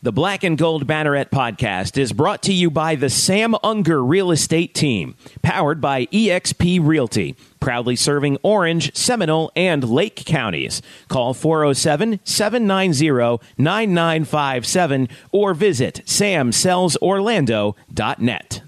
The Black and Gold Banneret podcast is brought to you by the Sam Unger Real Estate Team, powered by eXp Realty, proudly serving Orange, Seminole, and Lake counties. Call 407 790 9957 or visit samsellsorlando.net.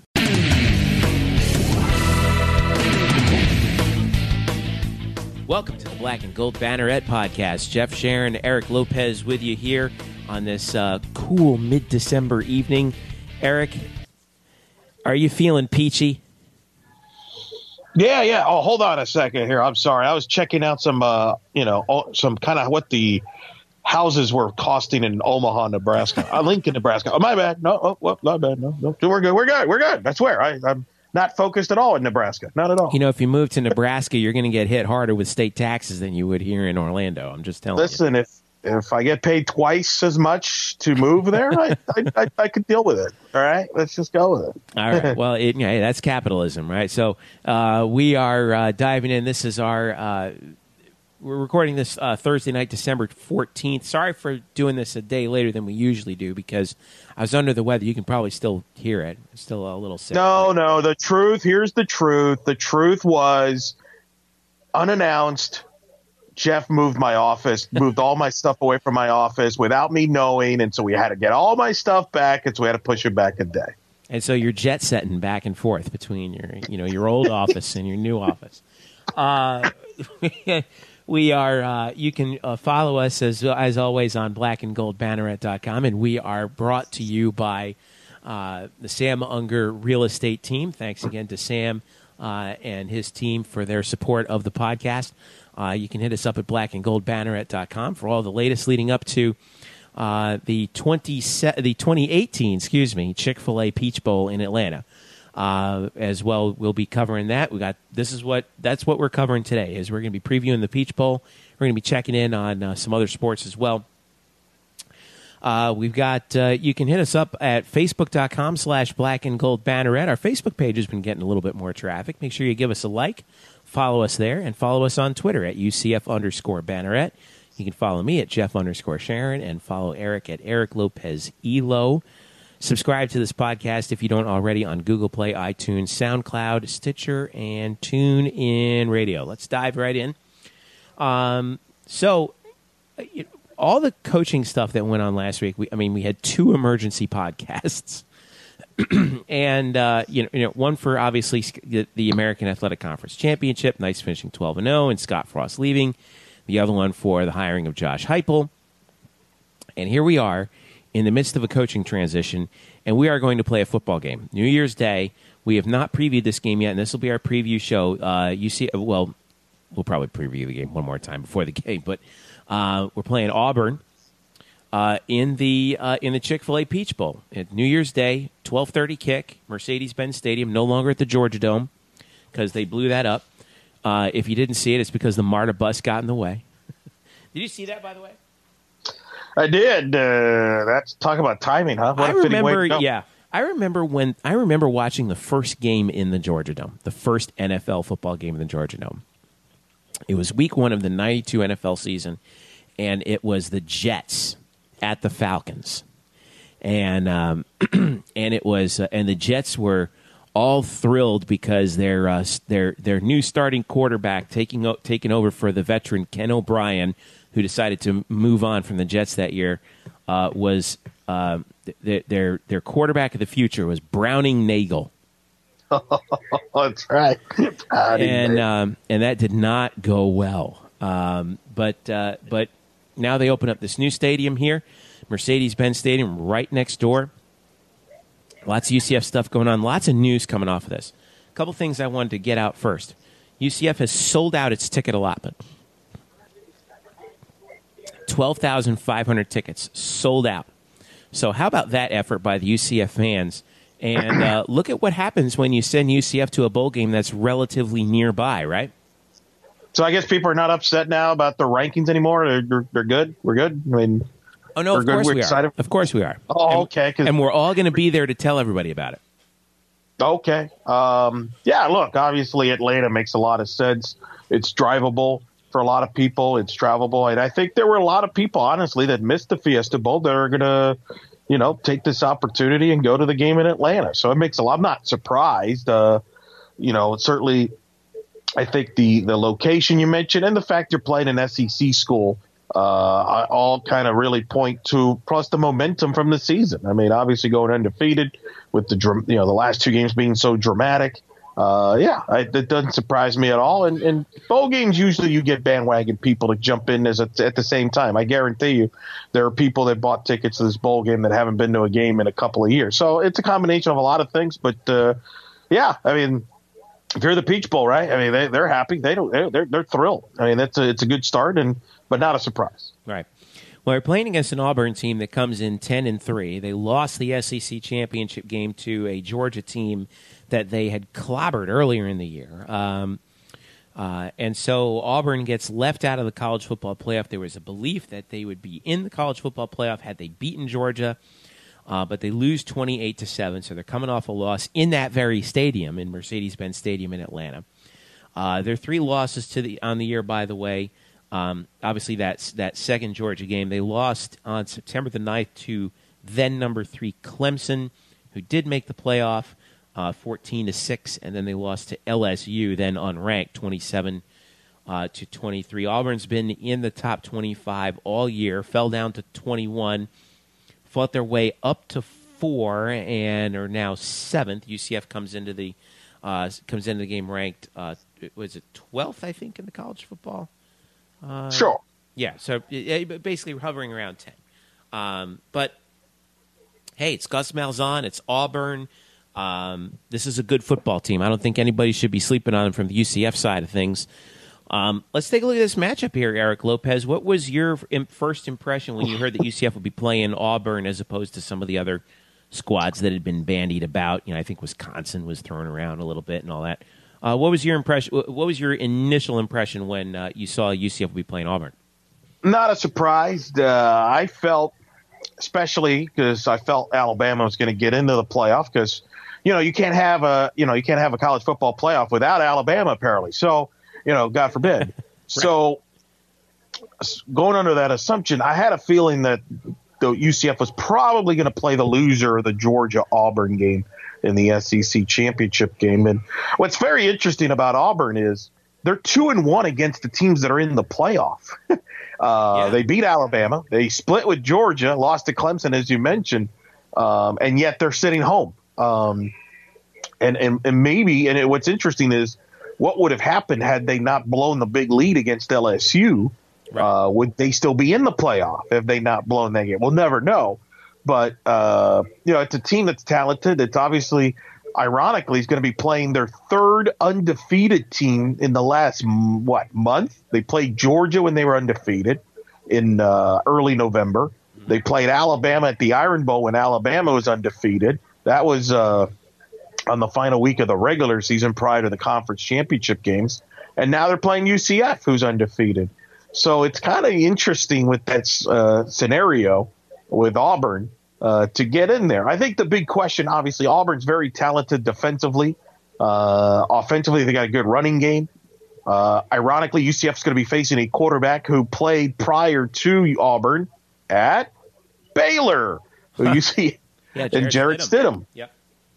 Welcome to the Black and Gold Banneret podcast. Jeff Sharon, Eric Lopez with you here on this uh, cool mid December evening. Eric, are you feeling peachy? Yeah, yeah. Oh, hold on a second here. I'm sorry. I was checking out some, uh, you know, some kind of what the houses were costing in Omaha, Nebraska. Uh, Lincoln, Nebraska. Oh, my bad. No, oh, well, my bad. No, no. We're good. We're good. We're good. I swear. I, I'm not focused at all in Nebraska. Not at all. You know, if you move to Nebraska, you're going to get hit harder with state taxes than you would here in Orlando. I'm just telling Listen, you. if if I get paid twice as much to move there, I, I, I, I, could deal with it. All right, let's just go with it. All right. Well, it, yeah, that's capitalism, right? So uh, we are uh, diving in. This is our. Uh, we're recording this uh, Thursday night, December 14th. Sorry for doing this a day later than we usually do because I was under the weather. You can probably still hear it. I'm still a little sick. No, no. The truth, here's the truth. The truth was unannounced Jeff moved my office, moved all my stuff away from my office without me knowing, and so we had to get all my stuff back, and so we had to push it back a day. And so you're jet setting back and forth between your, you know, your old office and your new office. Uh, we are. Uh, you can uh, follow us as as always on blackandgoldbanneret.com, and we are brought to you by uh, the Sam Unger Real Estate Team. Thanks again to Sam uh, and his team for their support of the podcast. Uh, you can hit us up at blackandgoldbanneret.com for all the latest leading up to uh, the 20 the 2018 excuse me Chick Fil A Peach Bowl in Atlanta. Uh, as well, we'll be covering that. We got this is what that's what we're covering today. Is we're going to be previewing the Peach Bowl. We're going to be checking in on uh, some other sports as well. Uh, we've got uh, you can hit us up at facebook.com slash black and gold banneret our facebook page has been getting a little bit more traffic make sure you give us a like follow us there and follow us on Twitter at UCF underscore banneret. You can follow me at Jeff underscore Sharon and follow Eric at Eric Lopez Elo. Subscribe to this podcast if you don't already on Google Play, iTunes, SoundCloud, Stitcher, and TuneIn Radio. Let's dive right in. Um, so, all the coaching stuff that went on last week, we, I mean, we had two emergency podcasts. and uh, you, know, you know, one for obviously the American Athletic Conference Championship, nice finishing twelve and zero, and Scott Frost leaving. The other one for the hiring of Josh Heupel. And here we are in the midst of a coaching transition, and we are going to play a football game. New Year's Day. We have not previewed this game yet, and this will be our preview show. Uh, you see, well, we'll probably preview the game one more time before the game, but uh, we're playing Auburn uh, in the uh, in the Chick Fil A Peach Bowl at New Year's Day, twelve thirty kick, Mercedes Benz Stadium, no longer at the Georgia Dome because they blew that up. Uh, if you didn't see it, it's because the MARTA bus got in the way. did you see that, by the way? I did. Uh, that's talk about timing, huh? What I remember. Yeah, I remember when I remember watching the first game in the Georgia Dome, the first NFL football game in the Georgia Dome. It was week one of the '92 NFL season, and it was the Jets at the Falcons, and um, and it was uh, and the Jets were all thrilled because their uh, their their new starting quarterback taking o- taking over for the veteran Ken O'Brien, who decided to move on from the Jets that year, uh, was uh, th- their their quarterback of the future was Browning Nagle. That's right, and um, and that did not go well. Um, but uh, but now they open up this new stadium here, Mercedes Benz Stadium, right next door. Lots of UCF stuff going on. Lots of news coming off of this. A couple things I wanted to get out first. UCF has sold out its ticket allotment. 12,500 tickets sold out. So, how about that effort by the UCF fans? And uh, look at what happens when you send UCF to a bowl game that's relatively nearby, right? So I guess people are not upset now about the rankings anymore. They're, they're good. We're good. I mean, oh no, of course we excited. are. Of course we are. Oh, and, okay. And we're all going to be there to tell everybody about it. Okay. Um, yeah. Look, obviously Atlanta makes a lot of sense. It's drivable for a lot of people. It's travelable, and I think there were a lot of people, honestly, that missed the Fiesta Bowl that are going to you know, take this opportunity and go to the game in Atlanta. So it makes a lot. I'm not surprised. Uh, you know, certainly, I think the the location you mentioned and the fact you're playing an SEC school uh, all kind of really point to plus the momentum from the season. I mean, obviously going undefeated with the you know the last two games being so dramatic. Uh, yeah, I, it doesn't surprise me at all. And, and bowl games usually you get bandwagon people to jump in as a, at the same time. I guarantee you, there are people that bought tickets to this bowl game that haven't been to a game in a couple of years. So it's a combination of a lot of things. But uh, yeah, I mean, if you're the Peach Bowl, right? I mean, they, they're happy. They don't. They're they're thrilled. I mean, that's a, it's a good start, and but not a surprise. Right. Well, they're playing against an Auburn team that comes in ten and three. They lost the SEC championship game to a Georgia team that they had clobbered earlier in the year. Um, uh, and so Auburn gets left out of the college football playoff. There was a belief that they would be in the college football playoff had they beaten Georgia, uh, but they lose twenty-eight to seven. So they're coming off a loss in that very stadium in Mercedes-Benz Stadium in Atlanta. Uh, their three losses to the on the year, by the way. Um, obviously, that's that second Georgia game. They lost on September the 9th to then number three Clemson, who did make the playoff uh, 14 to 6, and then they lost to LSU, then unranked 27 uh, to 23. Auburn's been in the top 25 all year, fell down to 21, fought their way up to four, and are now seventh. UCF comes into the uh, comes into the game ranked uh, was it 12th, I think, in the college football. Uh, sure. Yeah, so basically hovering around 10. Um, but hey, it's Gus Malzahn, it's Auburn. Um, this is a good football team. I don't think anybody should be sleeping on them from the UCF side of things. Um, let's take a look at this matchup here, Eric Lopez. What was your first impression when you heard that UCF would be playing Auburn as opposed to some of the other squads that had been bandied about? You know, I think Wisconsin was thrown around a little bit and all that. Uh, what was your impression? What was your initial impression when uh, you saw UCF would be playing Auburn? Not a surprise. Uh, I felt, especially because I felt Alabama was going to get into the playoff because you know, you can't have a, you know, you can't have a college football playoff without Alabama apparently. So, you know, God forbid. right. So going under that assumption, I had a feeling that the UCF was probably going to play the loser of the Georgia Auburn game in the SEC championship game. And what's very interesting about Auburn is they're two and one against the teams that are in the playoff. uh, yeah. They beat Alabama. They split with Georgia, lost to Clemson, as you mentioned, um, and yet they're sitting home. Um, and, and, and maybe, and it, what's interesting is what would have happened had they not blown the big lead against LSU? Right. Uh, would they still be in the playoff if they not blown that game? We'll never know. But, uh, you know, it's a team that's talented. It's obviously, ironically, is going to be playing their third undefeated team in the last, what, month? They played Georgia when they were undefeated in uh, early November. They played Alabama at the Iron Bowl when Alabama was undefeated. That was uh, on the final week of the regular season prior to the conference championship games. And now they're playing UCF, who's undefeated. So it's kind of interesting with that uh, scenario with Auburn uh, to get in there. I think the big question, obviously, Auburn's very talented defensively. Uh, offensively, they got a good running game. Uh, ironically, UCF's going to be facing a quarterback who played prior to Auburn at Baylor, who you see yeah, Jarrett and Jared Stidham, Stidham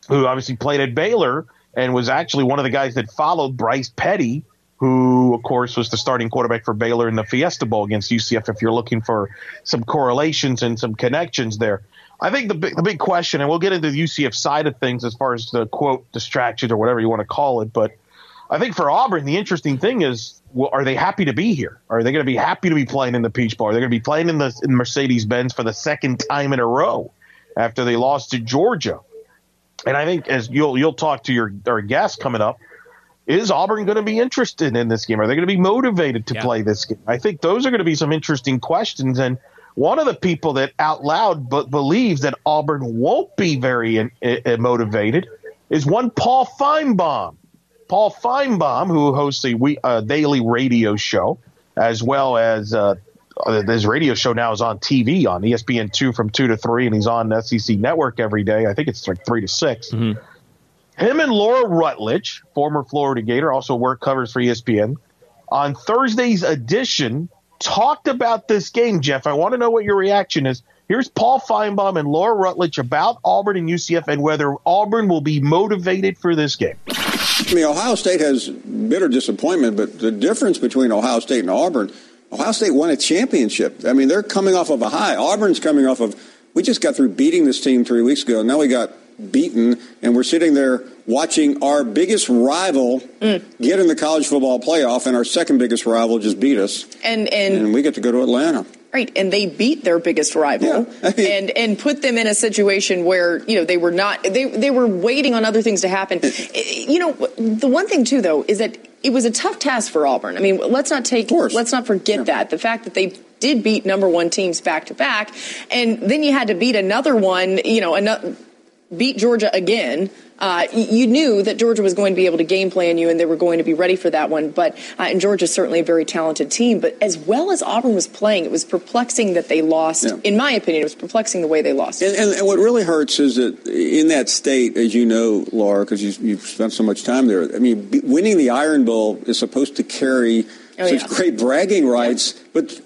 who obviously played at Baylor and was actually one of the guys that followed Bryce Petty, who, of course, was the starting quarterback for Baylor in the Fiesta Bowl against UCF. If you're looking for some correlations and some connections there, I think the big, the big question, and we'll get into the UCF side of things as far as the quote distractions or whatever you want to call it, but I think for Auburn, the interesting thing is, well, are they happy to be here? Are they going to be happy to be playing in the Peach Bowl? Are they going to be playing in the Mercedes Benz for the second time in a row? after they lost to Georgia. And I think as you'll you'll talk to your our guest coming up, is Auburn going to be interested in this game? Are they going to be motivated to yeah. play this game? I think those are going to be some interesting questions. And one of the people that out loud but believes that Auburn won't be very in, in, motivated is one Paul Finebaum. Paul Finebaum, who hosts a we, uh, daily radio show, as well as uh, uh, his radio show now is on TV on ESPN two from two to three, and he's on SEC Network every day. I think it's like three to 6 mm-hmm. Him and Laura Rutledge, former Florida Gator, also work covers for ESPN. On Thursday's edition, talked about this game. Jeff, I want to know what your reaction is. Here's Paul Finebaum and Laura Rutledge about Auburn and UCF and whether Auburn will be motivated for this game. I mean, Ohio State has bitter disappointment, but the difference between Ohio State and Auburn, Ohio State won a championship. I mean, they're coming off of a high. Auburn's coming off of, we just got through beating this team three weeks ago. Now we got beaten, and we're sitting there watching our biggest rival mm. get in the college football playoff, and our second biggest rival just beat us. And and, and we get to go to Atlanta. Right, and they beat their biggest rival yeah. and and put them in a situation where you know they were not they they were waiting on other things to happen. you know, the one thing too though is that it was a tough task for Auburn. I mean, let's not take let's not forget yeah. that the fact that they did beat number one teams back to back, and then you had to beat another one. You know, another beat Georgia again, uh, you knew that Georgia was going to be able to game plan you and they were going to be ready for that one. But uh, and Georgia's certainly a very talented team. But as well as Auburn was playing, it was perplexing that they lost. Yeah. In my opinion, it was perplexing the way they lost. And, and, and, what really hurts is that in that state, as you know, Laura, because you, have spent so much time there. I mean, winning the Iron Bowl is supposed to carry oh, such yeah. great bragging rights, yeah. but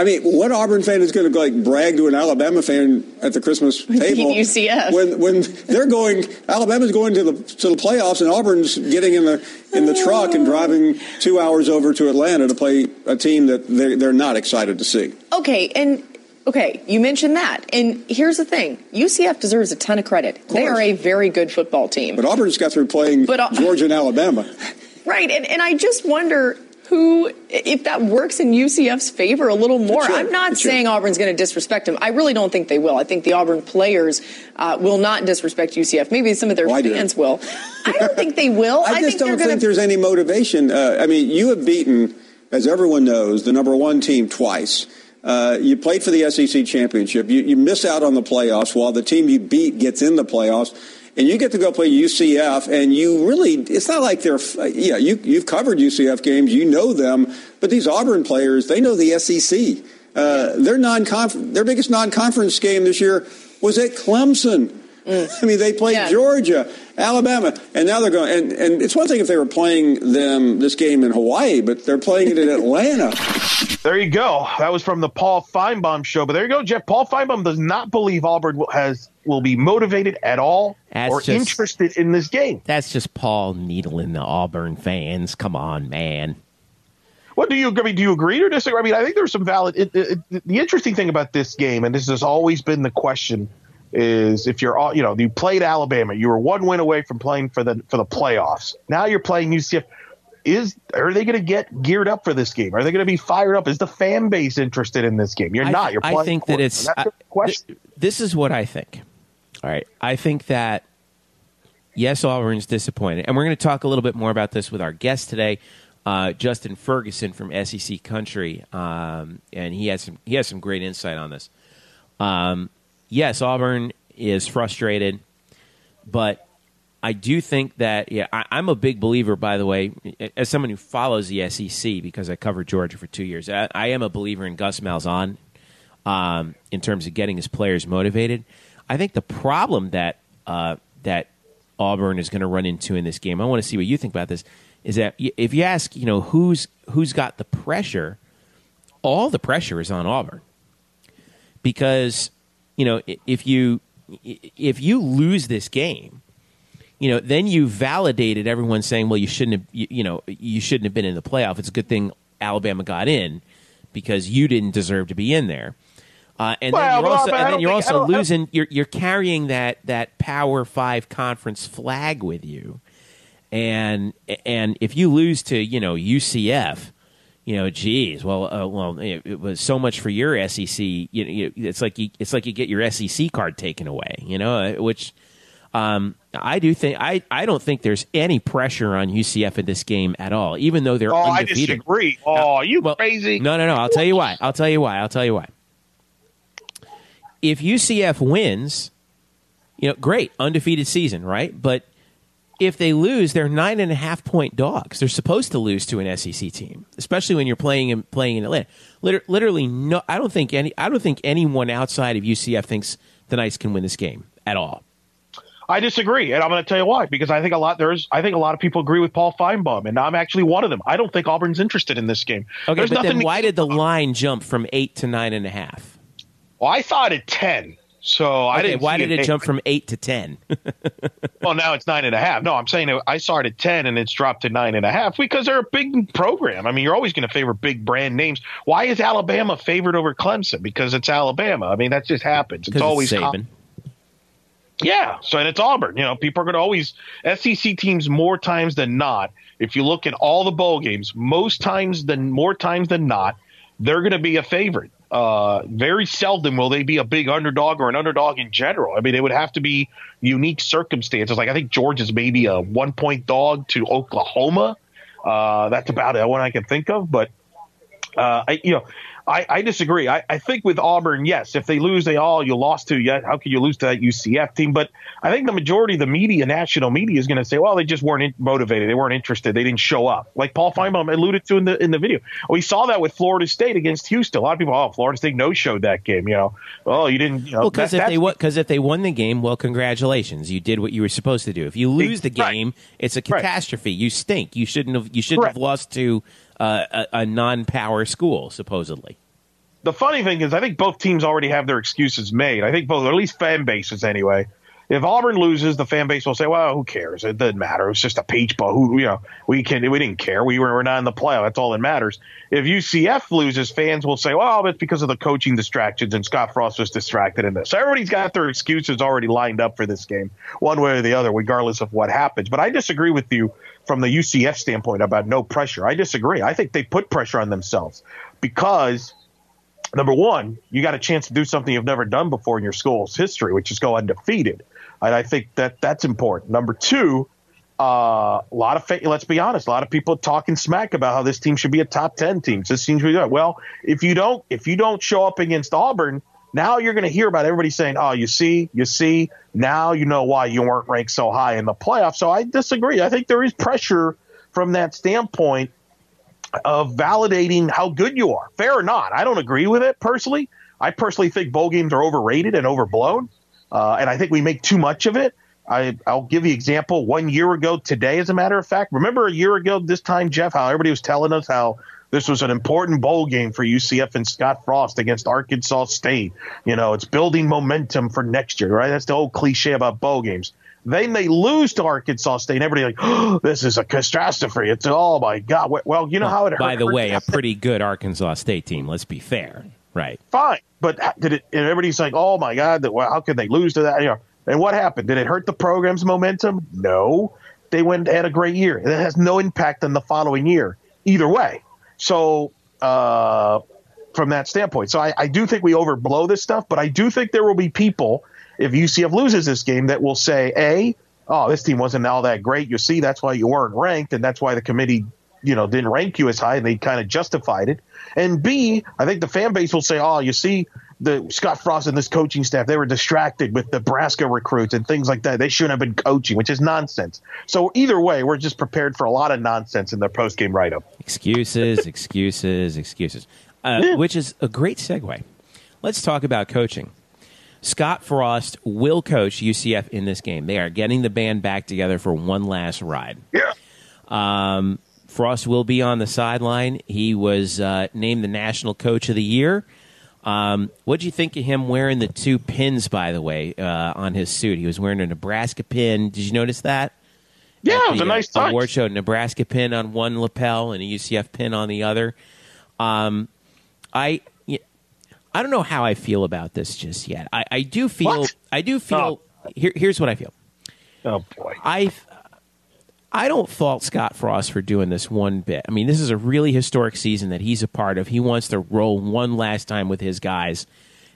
I mean, what Auburn fan is going to like brag to an Alabama fan at the Christmas table? UCF. When when they're going, Alabama's going to the to the playoffs, and Auburn's getting in the in the truck and driving two hours over to Atlanta to play a team that they're they're not excited to see. Okay, and Okay, you mentioned that. And here's the thing UCF deserves a ton of credit. Of they are a very good football team. But Auburn's got through playing but, uh, Georgia and Alabama. Right, and, and I just wonder who, if that works in UCF's favor a little more. I'm not saying Auburn's going to disrespect him. I really don't think they will. I think the Auburn players uh, will not disrespect UCF. Maybe some of their Why fans will. I don't think they will. I, I just think don't think there's any motivation. Uh, I mean, you have beaten, as everyone knows, the number one team twice. Uh, you played for the SEC championship. You, you miss out on the playoffs while the team you beat gets in the playoffs and you get to go play UCF, and you really, it's not like they're, yeah, you, you've covered UCF games, you know them, but these Auburn players, they know the SEC. Uh, their non their biggest non-conference game this year was at Clemson. Mm. I mean, they played yeah. Georgia, Alabama, and now they're going. And, and it's one thing if they were playing them this game in Hawaii, but they're playing it in Atlanta. There you go. That was from the Paul Finebaum show. But there you go, Jeff. Paul Finebaum does not believe Auburn has will be motivated at all that's or just, interested in this game. That's just Paul needling the Auburn fans. Come on, man. What do you I mean, do you agree or disagree? I mean, I think there's some valid. It, it, it, the interesting thing about this game, and this has always been the question is if you're all you know you played Alabama, you were one win away from playing for the for the playoffs. Now you're playing UCF. Is are they going to get geared up for this game? Are they going to be fired up? Is the fan base interested in this game? You're I, not. You're I think that it's. I, th- this is what I think. All right, I think that yes, Auburn's disappointed, and we're going to talk a little bit more about this with our guest today. Uh, Justin Ferguson from SEC Country, um, and he has some he has some great insight on this. Um, yes, Auburn is frustrated, but I do think that yeah, I, am a big believer. By the way, as someone who follows the SEC because I covered Georgia for two years, I, I am a believer in Gus Malzahn um, in terms of getting his players motivated. I think the problem that uh, that Auburn is going to run into in this game, I want to see what you think about this. Is that if you ask, you know, who's who's got the pressure? All the pressure is on Auburn because you know, if you if you lose this game, you know, then you validated everyone saying, well, you shouldn't have, you, you, know, you shouldn't have been in the playoff. It's a good thing Alabama got in because you didn't deserve to be in there. Uh, and, well, then you're also, and then you're also losing. You're you're carrying that that Power Five conference flag with you, and and if you lose to you know UCF, you know, geez, well, uh, well, it, it, was so much for your SEC. You know, you, it's like you, it's like you get your SEC card taken away. You know, uh, which um, I do think I, I don't think there's any pressure on UCF in this game at all, even though they're oh, undefeated. I disagree. Oh, uh, you well, crazy? No, no, no. I'll tell you why. I'll tell you why. I'll tell you why. If UCF wins, you know, great undefeated season, right? But if they lose, they're nine and a half point dogs. They're supposed to lose to an SEC team, especially when you're playing in playing in Atlanta. Liter- literally, no. I don't think any. I don't think anyone outside of UCF thinks the Knights can win this game at all. I disagree, and I'm going to tell you why. Because I think a lot there's. I think a lot of people agree with Paul Finebaum, and I'm actually one of them. I don't think Auburn's interested in this game. Okay, there's but then why did the line jump from eight to nine and a half? Well, I thought at ten. So I Okay, didn't. why did it jump from eight to ten? Well, now it's nine and a half. No, I'm saying I saw it at ten, and it's dropped to nine and a half because they're a big program. I mean, you're always going to favor big brand names. Why is Alabama favored over Clemson? Because it's Alabama. I mean, that just happens. It's always it's. Yeah, so and it's Auburn. You know, people are going to always SEC teams more times than not. If you look at all the bowl games, most times than more times than not, they're going to be a favorite. Uh, very seldom will they be a big underdog or an underdog in general. I mean, it would have to be unique circumstances. Like I think Georgia's maybe a one point dog to Oklahoma. Uh, that's about it. One I can think of, but uh, I, you know, I, I disagree. I, I think with Auburn, yes, if they lose, they all you lost to. Yet, how can you lose to that UCF team? But I think the majority of the media, national media, is going to say, well, they just weren't in- motivated. They weren't interested. They didn't show up. Like Paul Finebaum alluded to in the in the video. We saw that with Florida State against Houston. A lot of people, oh, Florida State no showed that game. You know, oh, you didn't. You know, Well, because that- if they because if they won the game, well, congratulations, you did what you were supposed to do. If you lose the Right. game, it's a Right. catastrophe. You stink. You shouldn't have. You shouldn't have lost to uh, a, a non-power school, supposedly. the funny thing is, I think both teams already have their excuses made. I think both, or at least fan bases anyway. If Auburn loses, the fan base will say, "Well, who cares? It doesn't matter. It's just a peach bowl. Who, you know, we can we didn't care. We were, we're not in the playoff. That's all that matters." If UCF loses, fans will say, "Well, it's because of the coaching distractions and Scott Frost was distracted in this." So everybody's got their excuses already lined up for this game, one way or the other, regardless of what happens. But I disagree with you from the UCF standpoint about no pressure. I disagree. I think they put pressure on themselves because number one, you got a chance to do something you've never done before in your school's history, which is go undefeated. And I think that that's important. Number two, uh, a lot of let's be honest, a lot of people talking smack about how this team should be a top ten team. This seems really good. Well, if you don't if you don't show up against Auburn, now you're going to hear about everybody saying, "Oh, you see, you see." Now you know why you weren't ranked so high in the playoffs. So I disagree. I think there is pressure from that standpoint of validating how good you are. Fair or not, I don't agree with it personally. I personally think bowl games are overrated and overblown, uh, and I think we make too much of it. I, I'll give you an example. One year ago today, as a matter of fact, remember a year ago this time, Jeff, how everybody was telling us how this was an important bowl game for UCF and Scott Frost against Arkansas State. You know, it's building momentum for next year, right? That's the old cliche about bowl games. Then they lose to Arkansas State, and everybody like, oh, this is a catastrophe. It's oh my god. Well, you know how it. By hurt- the way, a pretty good Arkansas State team. Let's be fair, right? fine, but did it? And everybody's like, oh my god, that, well, how could they lose to that? You know, and what happened? Did it hurt the program's momentum? No, they went had a great year. It has no impact on the following year either way. So. uh from that standpoint. So I, I do think we overblow this stuff, but I do think there will be people if UCF loses this game that will say, A, oh, this team wasn't all that great. You see, that's why you weren't ranked, and that's why the committee, you know, didn't rank you as high, and they kind of justified it. And B, I think the fan base will say, oh, you see, the Scott Frost and this coaching staff, they were distracted with Nebraska recruits and things like that. They shouldn't have been coaching, which is nonsense. So either way, we're just prepared for a lot of nonsense in the post game write up. Excuses, excuses, excuses. Uh, Which is a great segue. Let's talk about coaching. Scott Frost will coach UCF in this game. They are getting the band back together for one last ride. Yeah. Um, Frost will be on the sideline. He was uh, named the National Coach of the Year. Um, what do you think of him wearing the two pins, by the way, uh, on his suit? He was wearing a Nebraska pin. Did you notice that? Yeah, At it was a nice uh, touch. award show. Nebraska pin on one lapel and a UCF pin on the other. Um, I I don't know how I feel about this just yet. I, I do feel What? I do feel. Here, here's what I feel. Oh, boy. I I don't fault Scott Frost for doing this one bit. I mean, this is a really historic season that he's a part of. He wants to roll one last time with his guys,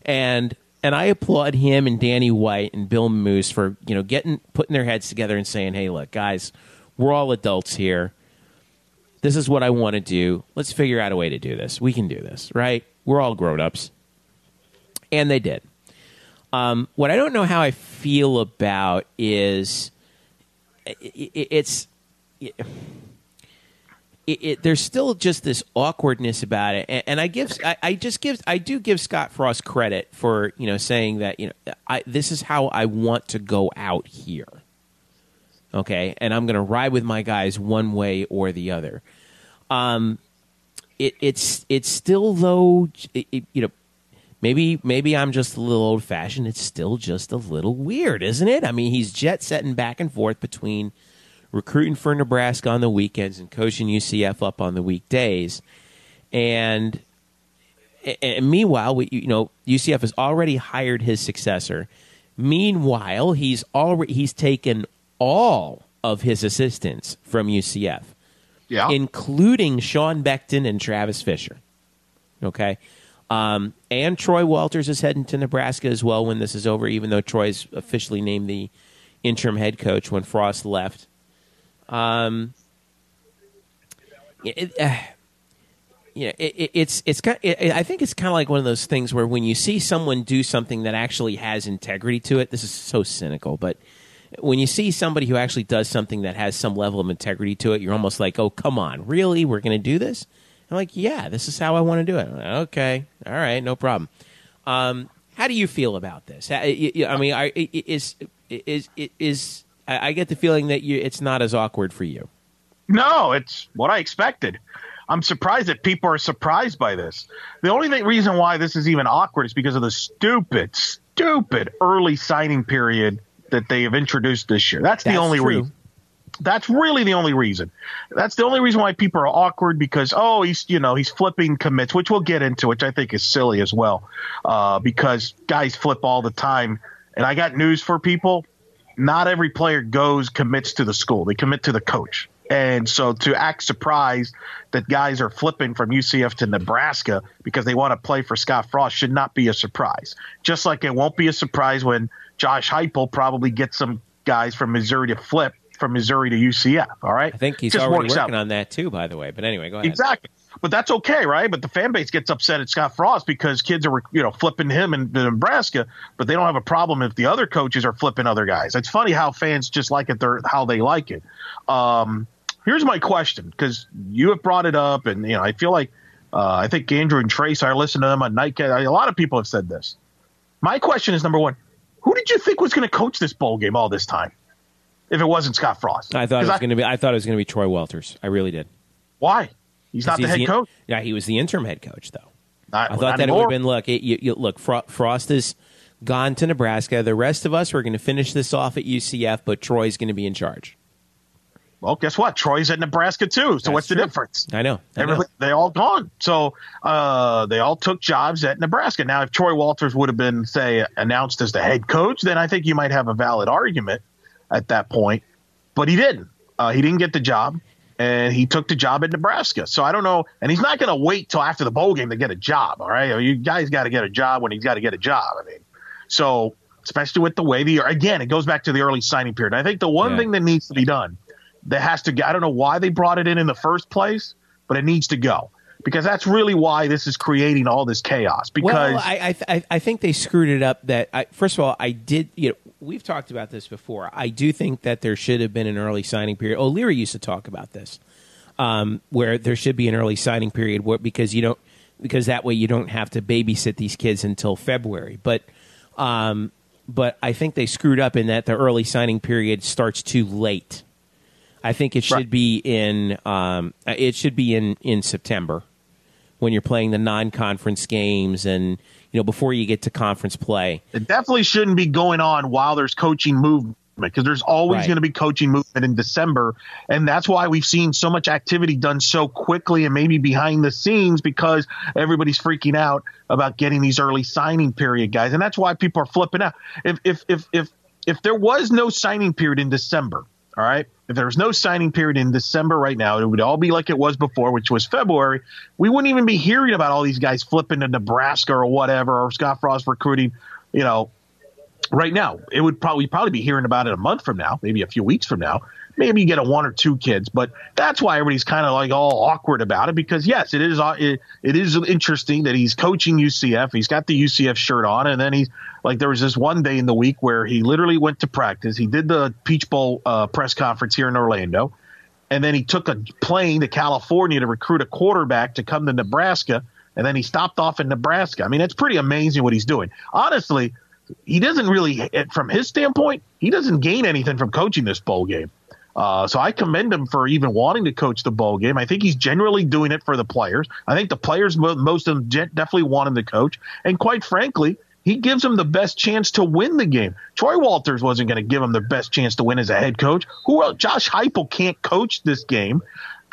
and and I applaud him and Danny White and Bill Moose for you know getting putting their heads together and saying, "Hey, look, guys, we're all adults here. This is what I want to do. Let's figure out a way to do this. We can do this, right? We're all grown ups." And they did. Um, what I don't know how I feel about is it, it, it's it, it, there's still just this awkwardness about it, and, and I give I, I just give I do give Scott Frost credit for you know saying that you know I, this is how I want to go out here. Okay, and I'm going to ride with my guys one way or the other. Um, it, it's it's still though it, it, you know maybe maybe I'm just a little old fashioned. It's still just a little weird, isn't it? I mean, he's jet setting back and forth between recruiting for Nebraska on the weekends and coaching UCF up on the weekdays, and and meanwhile, we, you know, UCF has already hired his successor. Meanwhile, he's already he's taken all of his assistants from UCF, yeah, including Sean Beckton and Travis Fisher. Okay, um, and Troy Walters is heading to Nebraska as well when this is over. Even though Troy's officially named the interim head coach when Frost left. Um, it, uh, it, it, it's it's kind. Of, I think it's kind of like one of those things where when you see someone do something that actually has integrity to it, this is so cynical, but when you see somebody who actually does something that has some level of integrity to it, you're almost like, "Oh, come on, really? We're going to do this?" I'm like, "Yeah, this is how I want to do it." okay, all right, no problem. Um, how do you feel about this? I mean, is is is I get the feeling that you, it's not as awkward for you. No, it's what I expected. I'm surprised that people are surprised by this. The only thing, reason why this is even awkward is because of the stupid, stupid early signing period that they have introduced this year. That's, That's the only reason. That's really the only reason. That's the only reason why people are awkward because oh he's you know he's flipping commits, which we'll get into, which I think is silly as well, uh, because guys flip all the time. And I got news for people: not every player goes commits to the school; they commit to the coach. And so to act surprised that guys are flipping from UCF to Nebraska because they want to play for Scott Frost should not be a surprise. Just like it won't be a surprise when Josh Heupel probably gets some guys from Missouri to flip from Missouri to UCF. All right. I think he's Just already working out. on that too, by the way. But anyway, go ahead. Exactly. But that's okay, right? But the fan base gets upset at Scott Frost because kids are, you know, flipping him in, Nebraska, but they don't have a problem if the other coaches are flipping other guys. It's funny how fans just like it, they're, how they like it. Um, here's my question because you have brought it up, and you know I feel like uh, I think Andrew and Trace. I listen to them on Nightcat. A lot of people have said this. My question is number one: Who did you think was going to coach this bowl game all this time? If it wasn't Scott Frost, I thought it was going to be. I thought it was going to be Troy Walters. I really did. Why? He's not the head the, coach. Yeah, he was the interim head coach, though. Not, I thought that anymore. it would have been look. It, you, you, look, Frost is gone to Nebraska. The rest of us, we're going to finish this off at UCF, but Troy's going to be in charge. Well, guess what? Troy's at Nebraska too. So That's what's true. the difference? I know. I know. They all gone. So uh, they all took jobs at Nebraska. Now, if Troy Walters would have been, say, announced as the head coach, then I think you might have a valid argument at that point. But he didn't. Uh, he didn't get the job, and he took the job at Nebraska. So I don't know. And he's not going to wait till after the bowl game to get a job. All right, you guys got to get a job when he's got to get a job. I mean, so especially with the way the again, it goes back to the early signing period. I think the one yeah. thing that needs to be done that has to. I don't know why they brought it in in the first place, but it needs to go because that's really why this is creating all this chaos. Because well, I I, I think they screwed it up. That I, first of all, I did. You know, we've talked about this before. I do think that there should have been an early signing period. O'Leary used to talk about this, um, where there should be an early signing period where, because you don't because that way you don't have to babysit these kids until February. But um, but I think they screwed up in that the early signing period starts too late. I think it should right. be in um, it should be in in September when you're playing the non-conference games and you know before you get to conference play. It definitely shouldn't be going on while there's coaching movement because there's always right. going to be coaching movement in December, and that's why we've seen so much activity done so quickly and maybe behind the scenes because everybody's freaking out about getting these early signing period guys, and that's why people are flipping out. If if if if if there was no signing period in December, all right. If there was no signing period in December right now, it would all be like it was before, which was February. We wouldn't even be hearing about all these guys flipping to Nebraska or whatever, or Scott Frost recruiting, you know, right now. It would probably probably be hearing about it a month from now, maybe a few weeks from now maybe you get a one or two kids, but that's why everybody's kind of like all awkward about it because yes, it is uh, it, it is interesting that he's coaching UCF. He's got the UCF shirt on, and then he's like there was this one day in the week where he literally went to practice. He did the Peach Bowl uh, press conference here in Orlando, and then he took a plane to California to recruit a quarterback to come to Nebraska, and then he stopped off in Nebraska. I mean, it's pretty amazing what he's doing. Honestly, he doesn't really, from his standpoint, he doesn't gain anything from coaching this bowl game. Uh, so I commend him for even wanting to coach the bowl game. I think he's generally doing it for the players. I think the players, most of them, definitely want him to coach. And quite frankly, he gives them the best chance to win the game. Troy Walters wasn't going to give him the best chance to win as a head coach. Who else? Josh Heupel can't coach this game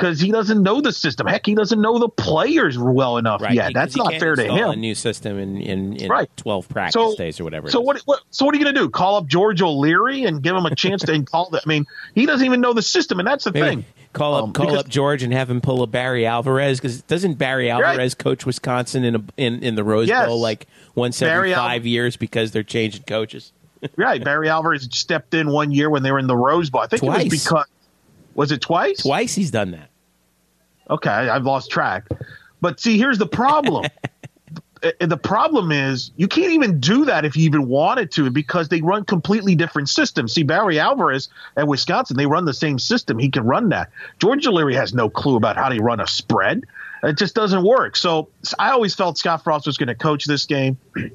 because he doesn't know the system. Heck, he doesn't know the players well enough right. yet. That's not fair to him. A new system in in, in right. twelve practice so, days or whatever. So what, what? So what are you going to do? Call up George O'Leary and give him a chance to call? The, I mean, he doesn't even know the system, and that's the Maybe thing. Call up, um, call because, up George and have him pull a Barry Alvarez because doesn't Barry Alvarez right. coach Wisconsin in a, in in the Rose yes. Bowl like once every five Al- years because they're changing coaches? right, Barry Alvarez stepped in one year when they were in the Rose Bowl. I think Twice. it was because was it twice? Twice he's done that. Okay, I've lost track. But see, here's the problem. the problem is you can't even do that if you even wanted to because they run completely different systems. See, Barry Alvarez at Wisconsin, they run the same system. He can run that. George O'Leary has no clue about how to run a spread. It just doesn't work. So I always felt Scott Frost was going to coach this game.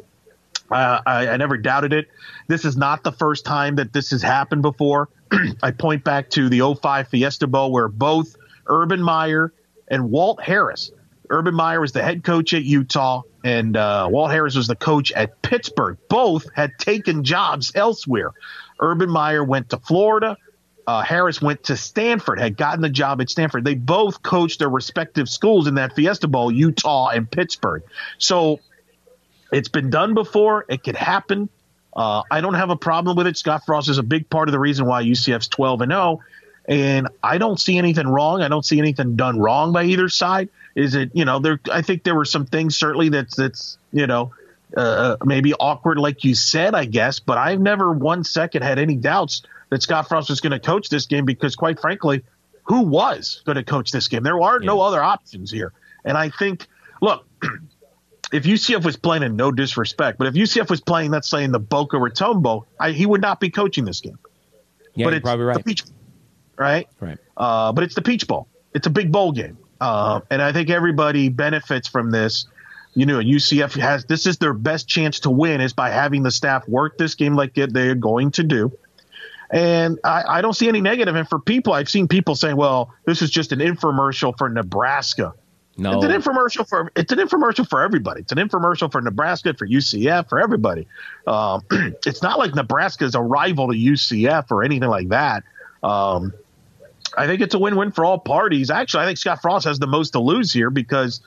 Uh, I, I, never doubted it. This is not the first time that this has happened before. I point back to the 05 Fiesta Bowl where both Urban Meyer and Walt Harris. Urban Meyer was the head coach at Utah, and uh, Walt Harris was the coach at Pittsburgh. Both had taken jobs elsewhere. Urban Meyer went to Florida. Uh, Harris went to Stanford, had gotten the job at Stanford. They both coached their respective schools in that Fiesta Bowl, Utah and Pittsburgh. So it's been done before. It could happen. Uh, I don't have a problem with it. Scott Frost is a big part of the reason why UCF's 12 and 0. And I don't see anything wrong. I don't see anything done wrong by either side. Is it, you know, there, I think there were some things certainly that's, that's, you know, uh, maybe awkward, like you said, I guess, but I've never one second had any doubts that Scott Frost was going to coach this game because, quite frankly, who was going to coach this game? There are yeah. no other options here. And I think, look, if UCF was playing in no disrespect, but if UCF was playing, let's say in the Boca Raton Bowl, I, he would not be coaching this game. Yeah, but it's probably right. Peach, right? Right. Uh, but it's the Peach Bowl. It's a big bowl game, uh, and I think everybody benefits from this. You know, UCF has this is their best chance to win is by having the staff work this game like they're going to do. And I, I don't see any negative. And for people, I've seen people saying, "Well, this is just an infomercial for Nebraska." No, it's an infomercial for it's an infomercial for everybody. It's an infomercial for Nebraska, for UCF, for everybody. Um, it's not like Nebraska is a rival to UCF or anything like that. Um, I think it's a win-win for all parties. Actually, I think Scott Frost has the most to lose here because,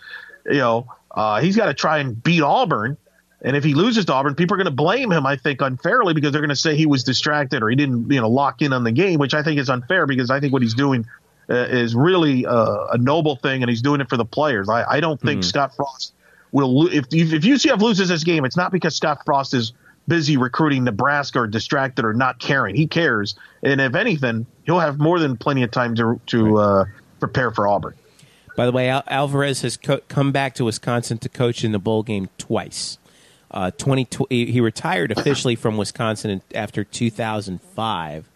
you know, uh, he's got to try and beat Auburn. And if he loses to Auburn, people are going to blame him, I think, unfairly because they're going to say he was distracted or he didn't, you know, lock in on the game, which I think is unfair because I think what he's doing uh, is really uh, a noble thing and he's doing it for the players. I, I don't think mm-hmm. Scott Frost will. Lo- if if UCF loses this game, it's not because Scott Frost is busy recruiting Nebraska or distracted or not caring. He cares, and if anything, he'll have more than plenty of time to to uh, prepare for Auburn. By the way, Al- Alvarez has co- come back to Wisconsin to coach in the bowl game twice. Uh, 20, he retired officially from Wisconsin after 2005,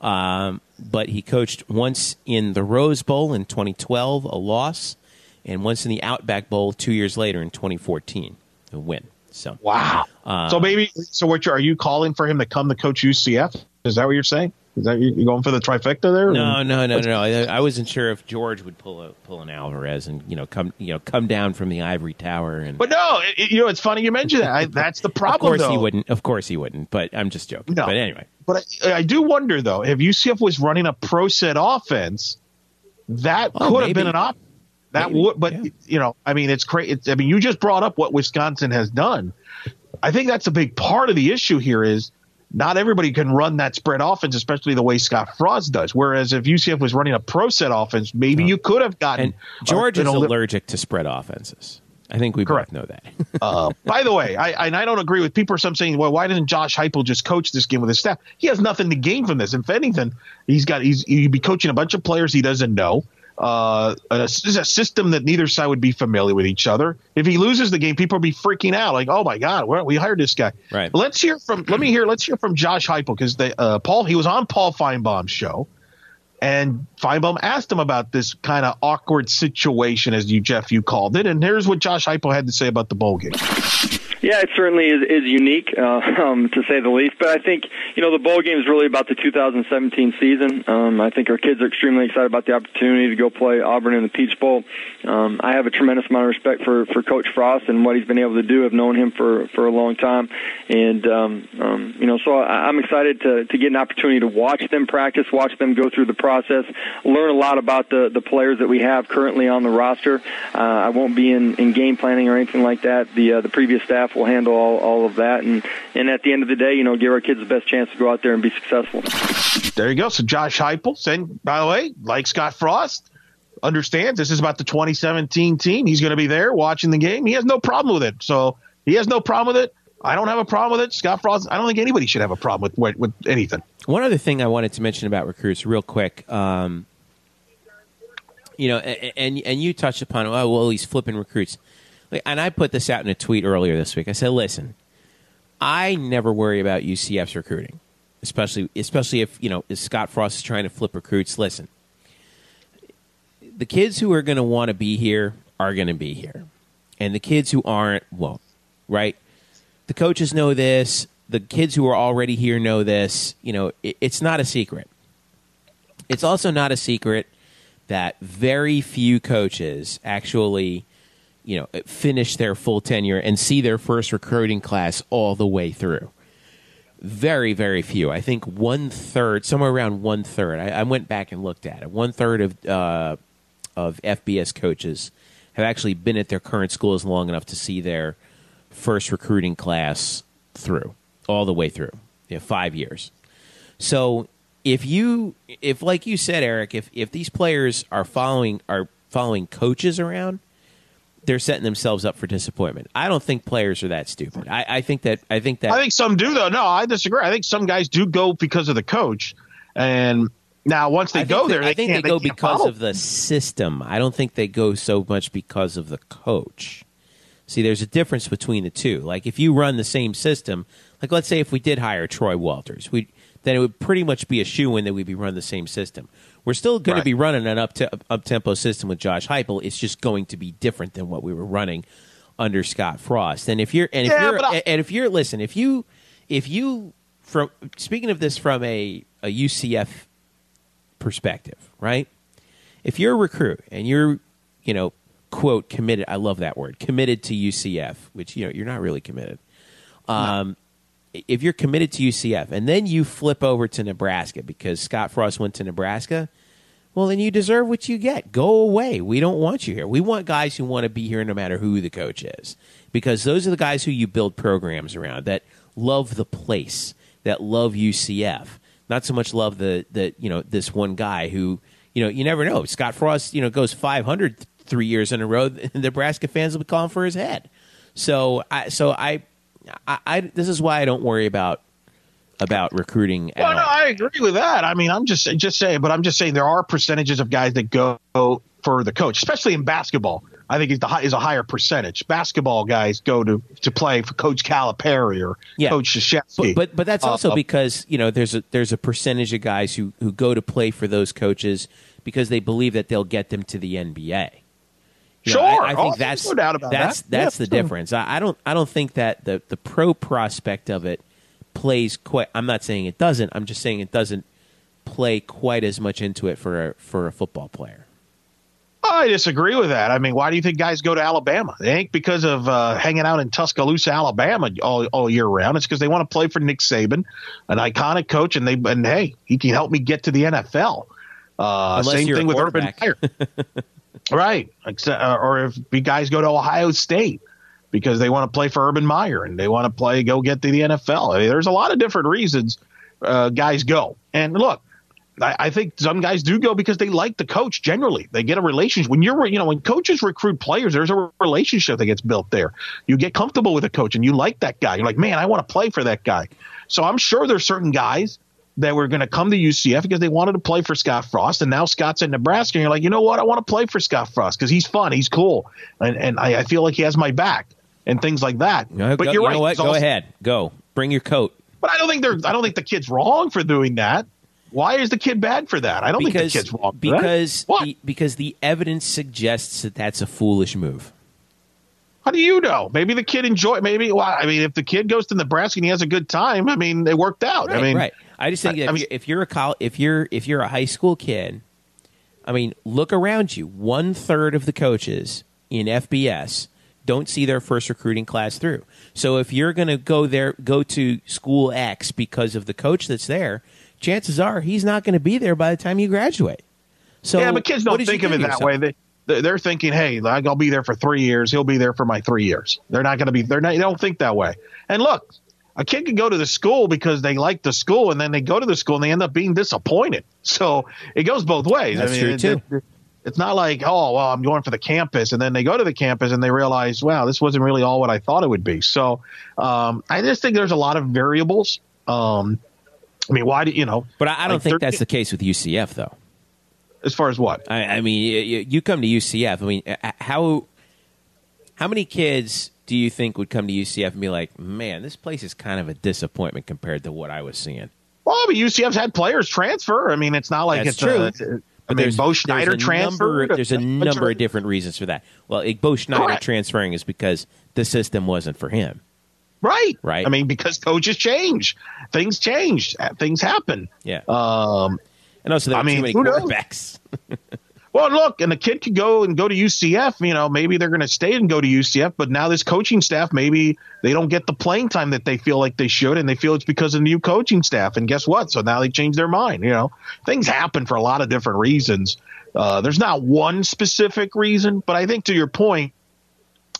um, but he coached once in the Rose Bowl in 2012, a loss, and once in the Outback Bowl two years later in 2014, a win. So wow. Uh, so maybe so. What are you calling for him to come to coach UCF? Is that what you're saying? Is that you going for the trifecta there? No, no, no, no. I, I wasn't sure if George would pull a, pull an Alvarez and you know come you know come down from the ivory tower and. But no, it, you know it's funny you mentioned that. I, that's the problem. of course though. he wouldn't. Of course he wouldn't. But I'm just joking. No. But anyway. But I, I do wonder though if UCF was running a pro set offense, that oh, could maybe. have been an option. That Maybe, would, but yeah. you know, I mean, it's crazy. I mean, you just brought up what Wisconsin has done. I think that's a big part of the issue here is not everybody can run that spread offense, especially the way Scott Frost does. Whereas if UCF was running a pro set offense, maybe you could have gotten. And George uh, is allergic to spread offenses. I think we Correct. both know that. uh, by the way, I, and I don't agree with people. Some saying, well, why doesn't Josh Heupel just coach this game with his staff? He has nothing to gain from this. If anything, he's got he's he'd be coaching a bunch of players he doesn't know uh, a, a, system that neither side would be familiar with each other. If he loses the game, people will be freaking out, like, "Oh my God, we hired this guy." Right. Let's hear from. Let me hear. Let's hear from Josh Heupel because uh, Paul he was on Paul Finebaum's show, and Finebaum asked him about this kind of awkward situation, as you Jeff you called it, and here's what Josh Heupel had to say about the bowl game. Yeah, it certainly is, is unique, uh, um, to say the least. But I think you know the bowl game is really about the 2017 season. Um, I think our kids are extremely excited about the opportunity to go play Auburn in the Peach Bowl. Um, I have a tremendous amount of respect for for Coach Frost and what he's been able to do. I've known him for for a long time, and um, um, you know, so I, I'm excited to to get an opportunity to watch them practice, watch them go through the process, learn a lot about the the players that we have currently on the roster. Uh, I won't be in in game planning or anything like that. The uh, the previous staff will handle all all of that, and and at the end of the day, you know, give our kids the best chance to go out there and be successful. There you go. So Josh Heupel, saying by the way, like Scott Frost, understands this is about the 2017 team. He's going to be there watching the game. He has no problem with it. So he has no problem with it. I don't have a problem with it. Scott Frost, I don't think anybody should have a problem with with, with anything. One other thing I wanted to mention about recruits, real quick. Um, you know, and and you touched upon oh well, he's flipping recruits, and I put this out in a tweet earlier this week. I said, listen, I never worry about UCF's recruiting, especially especially if you know if Scott Frost is trying to flip recruits. Listen, the kids who are going to want to be here are going to be here, and the kids who aren't won't. Right? The coaches know this. The kids who are already here know this. You know, it, it's not a secret. It's also not a secret that very few coaches actually, you know, finish their full tenure and see their first recruiting class all the way through. Very, very few. I think one third, somewhere around one third. I, I went back and looked at it. One third of uh, of FBS coaches have actually been at their current schools long enough to see their first recruiting class through, all the way through, five years. So if you, if like you said, Eric, if if these players are following are following coaches around, they're setting themselves up for disappointment. I don't think players are that stupid. I, I think that I think that I think some do though. No, I disagree. I think some guys do go because of the coach, and now once they go there, I think they, they go because follow. of the system. I don't think they go so much because of the coach. See, there's a difference between the two. Like if you run the same system, like let's say if we did hire Troy Walters, we then it would pretty much be a shoe in that we'd be running the same system. We're still going Right. to be running an up up tempo system with Josh Heupel. It's just going to be different than what we were running under Scott Frost. And if you're and if Yeah, you're I- and if you're listen, if you if you from speaking of this from a a UCF perspective, right? If you're a recruit and you're, you know, quote committed, I love that word, committed to UCF, which you know you're not really committed. Um, If you're committed to UCF and then you flip over to Nebraska because Scott Frost went to Nebraska, well, then you deserve what you get. Go away. We don't want you here. We want guys who want to be here no matter who the coach is, because those are the guys who you build programs around that love the place, that love UCF, not so much love the the you know this one guy who you know you never know. Scott Frost you know goes 500 three years in a row. Nebraska fans will be calling for his head. So I so I I, I this is why I don't worry about about recruiting. Well, no. I agree with that. I mean, I'm just just saying, but I'm just saying there are percentages of guys that go for the coach, especially in basketball. I think is the is a higher percentage. Basketball guys go to to play for Coach Calipari or Yeah. Coach Krzyzewski. But, but but that's also Uh, because you know there's a there's a percentage of guys who who go to play for those coaches because they believe that they'll get them to the NBA. You know, Sure. I, I Oh, think there's that's no doubt about that's that. that's Yeah, the sure. difference. I, I don't I don't think that the the pro prospect of it plays quite. I'm not saying it doesn't. I'm just saying it doesn't play quite as much into it for a, for a football player. I disagree with that. I mean, why do you think guys go to Alabama? It ain't because of uh, hanging out in Tuscaloosa, Alabama, all, all year round. It's because they want to play for Nick Saban, an iconic coach, and they and hey, he can help me get to the NFL. Uh, same thing with Urban. Meyer, right? Except, uh, or if you guys go to Ohio State because they want to play for Urban Meyer and they want to play go get to the NFL. I mean, there's a lot of different reasons uh, guys go. And look, I, I think some guys do go because they like the coach. Generally, they get a relationship. When you're, you know, when coaches recruit players, there's a relationship that gets built there. You get comfortable with a coach, and you like that guy. You're like, man, I want to play for that guy. So I'm sure there's certain guys that were going to come to UCF because they wanted to play for Scott Frost, and now Scott's in Nebraska, and you're like, you know what, I want to play for Scott Frost because he's fun, he's cool, and and I, I feel like he has my back and things like that. You but go, you're you right. know what? Go also- ahead. Go. Bring your coat. But I don't think they're. I don't think the kid's wrong for doing that. Why is the kid bad for that? I don't because think the kid's wrong. for because the, because the evidence suggests that that's a foolish move. How do you know? Maybe the kid enjoy. Maybe well, I mean, if the kid goes to Nebraska and he has a good time, I mean, it worked out. Right, I mean, right. I just think I- if, I if you're a col- if you're if you're a high school kid, I mean, look around you. One third of the coaches in FBS don't see their first recruiting class through. So if you're going to go there, go to school X because of the coach that's there, chances are he's not going to be there by the time you graduate. So yeah, but kids don't think of it that way. They, they- they're thinking, hey, I'll be there for three years. He'll be there for my three years. They're not going to be. They're not. They don't think that way. And look, a kid can go to the school because they like the school, and then they go to the school and they end up being disappointed. So it goes both ways. That's I mean, true, it- too. it- it's not like, oh, well, I'm going for the campus, and then they go to the campus and they realize, wow, this wasn't really all what I thought it would be. So um, I just think there's a lot of variables. Um, I mean, why do you know? But I, I don't like think 13 that's the case with UCF though. as far as what. I, I mean, y- y- you come to UCF. I mean, how how many kids do you think would come to UCF and be like, "Man, this place is kind of a disappointment compared to what I was seeing"? Well, but UCF's had players transfer. I mean, it's not like That's it's true. A, it's a- I But mean, there's, Bo Schneider a transferred. Number, there's a number of different reasons for that. Well, Bo Schneider Correct. transferring is because the system wasn't for him. right, Right. I mean, because coaches change, things change, things happen. Yeah, Um, and also there I mean, too many quarterbacks. well, look, and the kid could go and go to UCF. You know, maybe they're going to stay and go to UCF, but now this coaching staff, maybe they don't get the playing time that they feel like they should, and they feel it's because of the new coaching staff. And guess what? So now they change their mind. You know, things happen for a lot of different reasons. Uh, there's not one specific reason, but I think to your point,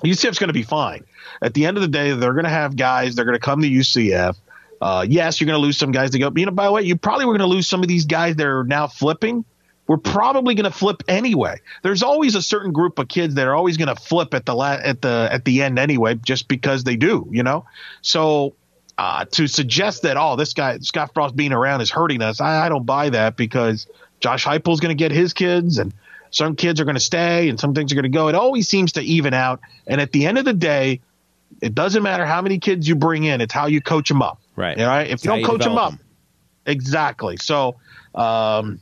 UCF's going to be fine. At the end of the day, they're going to have guys. They're going to come to UCF. Uh, yes, you're going to lose some guys to go. You know, by the way, you probably were going to lose some of these guys that are now flipping. We're probably going to flip anyway. There's always a certain group of kids that are always going to flip at the la- at the at the end anyway, just because they do. You know, so uh, to suggest that oh this guy Scott Frost being around is hurting us, I, I don't buy that because Josh Heupel's going to get his kids and some kids are going to stay and some things are going to go. It always seems to even out. And at the end of the day, it doesn't matter how many kids you bring in; it's how you coach them up. Right. All right. If It's you don't you coach them up, exactly. So um,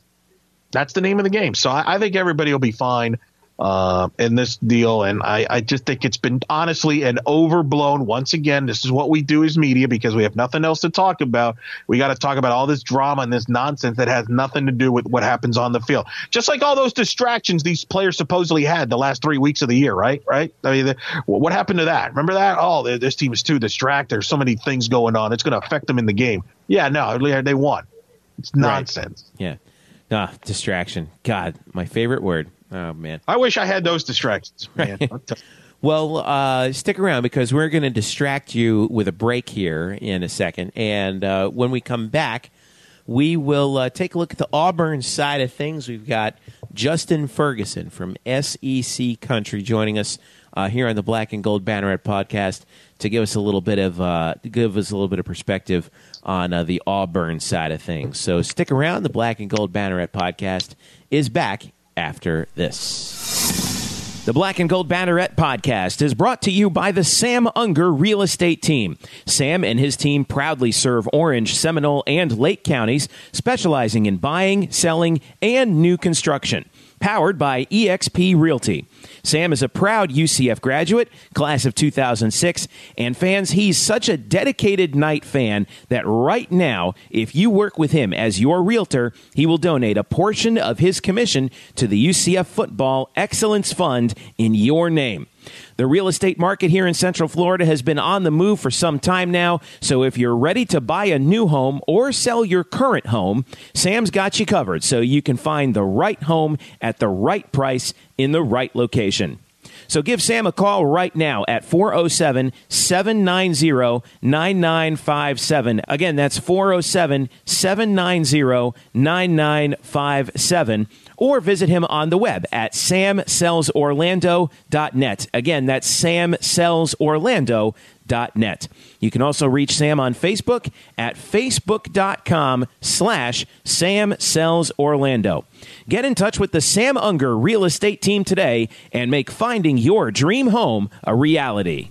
that's the name of the game. So I, I think everybody will be fine uh, in this deal, and I, I just think it's been honestly an overblown. Once again, this is what we do as media because we have nothing else to talk about. We got to talk about all this drama and this nonsense that has nothing to do with what happens on the field. Just like all those distractions these players supposedly had the last three weeks of the year, right? Right? I mean, the, what happened to that? Remember that? Oh, this team is too distracted. There's so many things going on. It's going to affect them in the game. Yeah, no, they won. It's nonsense. Yeah, ah, distraction. God, my favorite word. Oh man. I wish I had those distractions, man. Well, uh, stick around because we're going to distract you with a break here in a second. And uh, when we come back, we will uh, take a look at the Auburn side of things. We've got Justin Ferguson from SEC Country joining us uh, here on the Black and Gold Banneret podcast to give us a little bit of uh, give us a little bit of perspective on uh, the Auburn side of things. So stick around. The Black and Gold Banneret podcast is back after this. The Black and Gold Banneret podcast is brought to you by the Sam Unger Real Estate Team. Sam and his team proudly serve Orange, Seminole, and Lake counties, specializing in buying, selling, and new construction. Powered by eXp Realty. Sam is a proud UCF graduate, class of 2006, and fans, he's such a dedicated Knight fan that right now, if you work with him as your realtor, he will donate a portion of his commission to the UCF Football Excellence Fund in your name. The real estate market here in Central Florida has been on the move for some time now, so if you're ready to buy a new home or sell your current home, Sam's got you covered so you can find the right home at the right price in the right location. So give Sam a call right now at 407 790 9957. Again, that's 407 790 9957. Or visit him on the web at samsellsorlando.net. Again, that's samsellsorlando.net. You can also reach Sam on Facebook at facebook.com slash samsellsorlando. Get in touch with the Sam Unger Real Estate Team today and make finding your dream home a reality.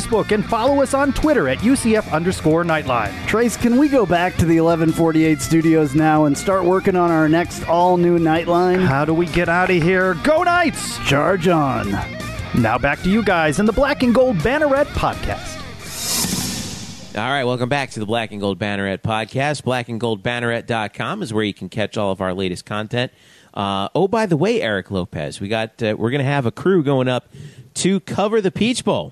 and follow us on Twitter at UCF underscore Nightline. Trace, can we go back to the 1148 studios now and start working on our next all new Nightline? How do we get out of here? Go Knights! Charge on. Now back to you guys in the Black and Gold Banneret podcast. All right, welcome back to the Black and Gold Banneret podcast. Blackandgoldbanneret.com is where you can catch all of our latest content. Uh, oh, by the way, Eric Lopez, we got uh, we're going to have a crew going up to cover the Peach Bowl.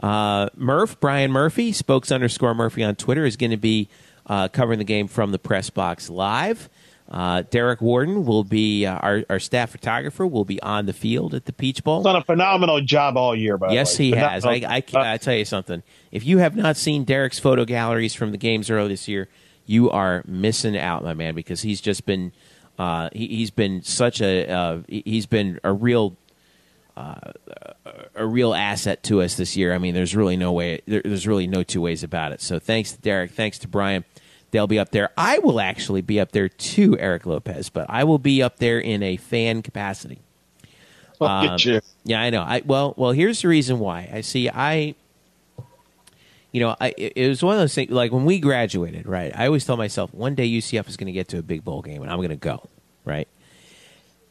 Uh, Murph Brian Murphy, spokes underscore Murphy on Twitter, is going to be uh, covering the game from the press box live. Uh, Derek Warden will be uh, our, our staff photographer. Will be on the field at the Peach Bowl. He's done a phenomenal job all year. By the way. yes, he has. I, I, I tell you something. If you have not seen Derek's photo galleries from the games earlier this year, you are missing out, my man, because he's just been uh, he, has been such a uh, he's been a real uh, a real asset to us this year. I mean, there's really no way there, there's really no two ways about it. So thanks to Derek, thanks to Brian. They'll be up there. I will actually be up there too, Eric Lopez, but I will be up there in a fan capacity. At Um, you. Yeah, I know. I well, well. Here's the reason why. I see. I, you know, I it it was one of those things. Like when we graduated, right? I always tell myself one day UCF is going to get to a big bowl game, and I'm going to go, right?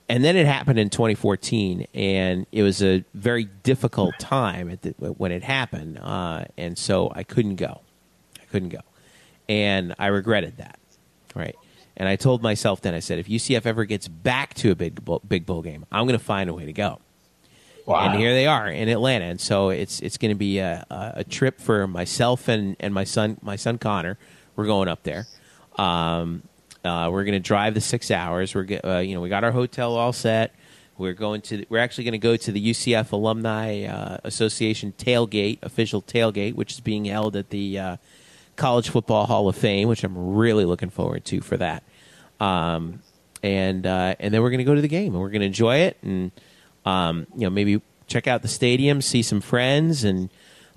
And then it happened in 2014, and it was a very difficult time at the, when it happened, uh, and so I couldn't go. I couldn't go, and I regretted that, right? And I told myself then, I said, if UCF ever gets back to a big bowl, big bowl game, I'm going to find a way to go Wow. and here they are in Atlanta. And so it's it's going to be a, a, a trip for myself and, and my son my son Connor. We're going up there. Um, uh, we're going to drive the six hours. We're uh, you know we got our hotel all set. We're going to we're actually going to go to the UCF Alumni uh, Association tailgate official tailgate, which is being held at the uh, College Football Hall of Fame, which I'm really looking forward to for that. Um, and uh, and then we're going to go to the game and we're going to enjoy it and um, you know maybe check out the stadium, see some friends, and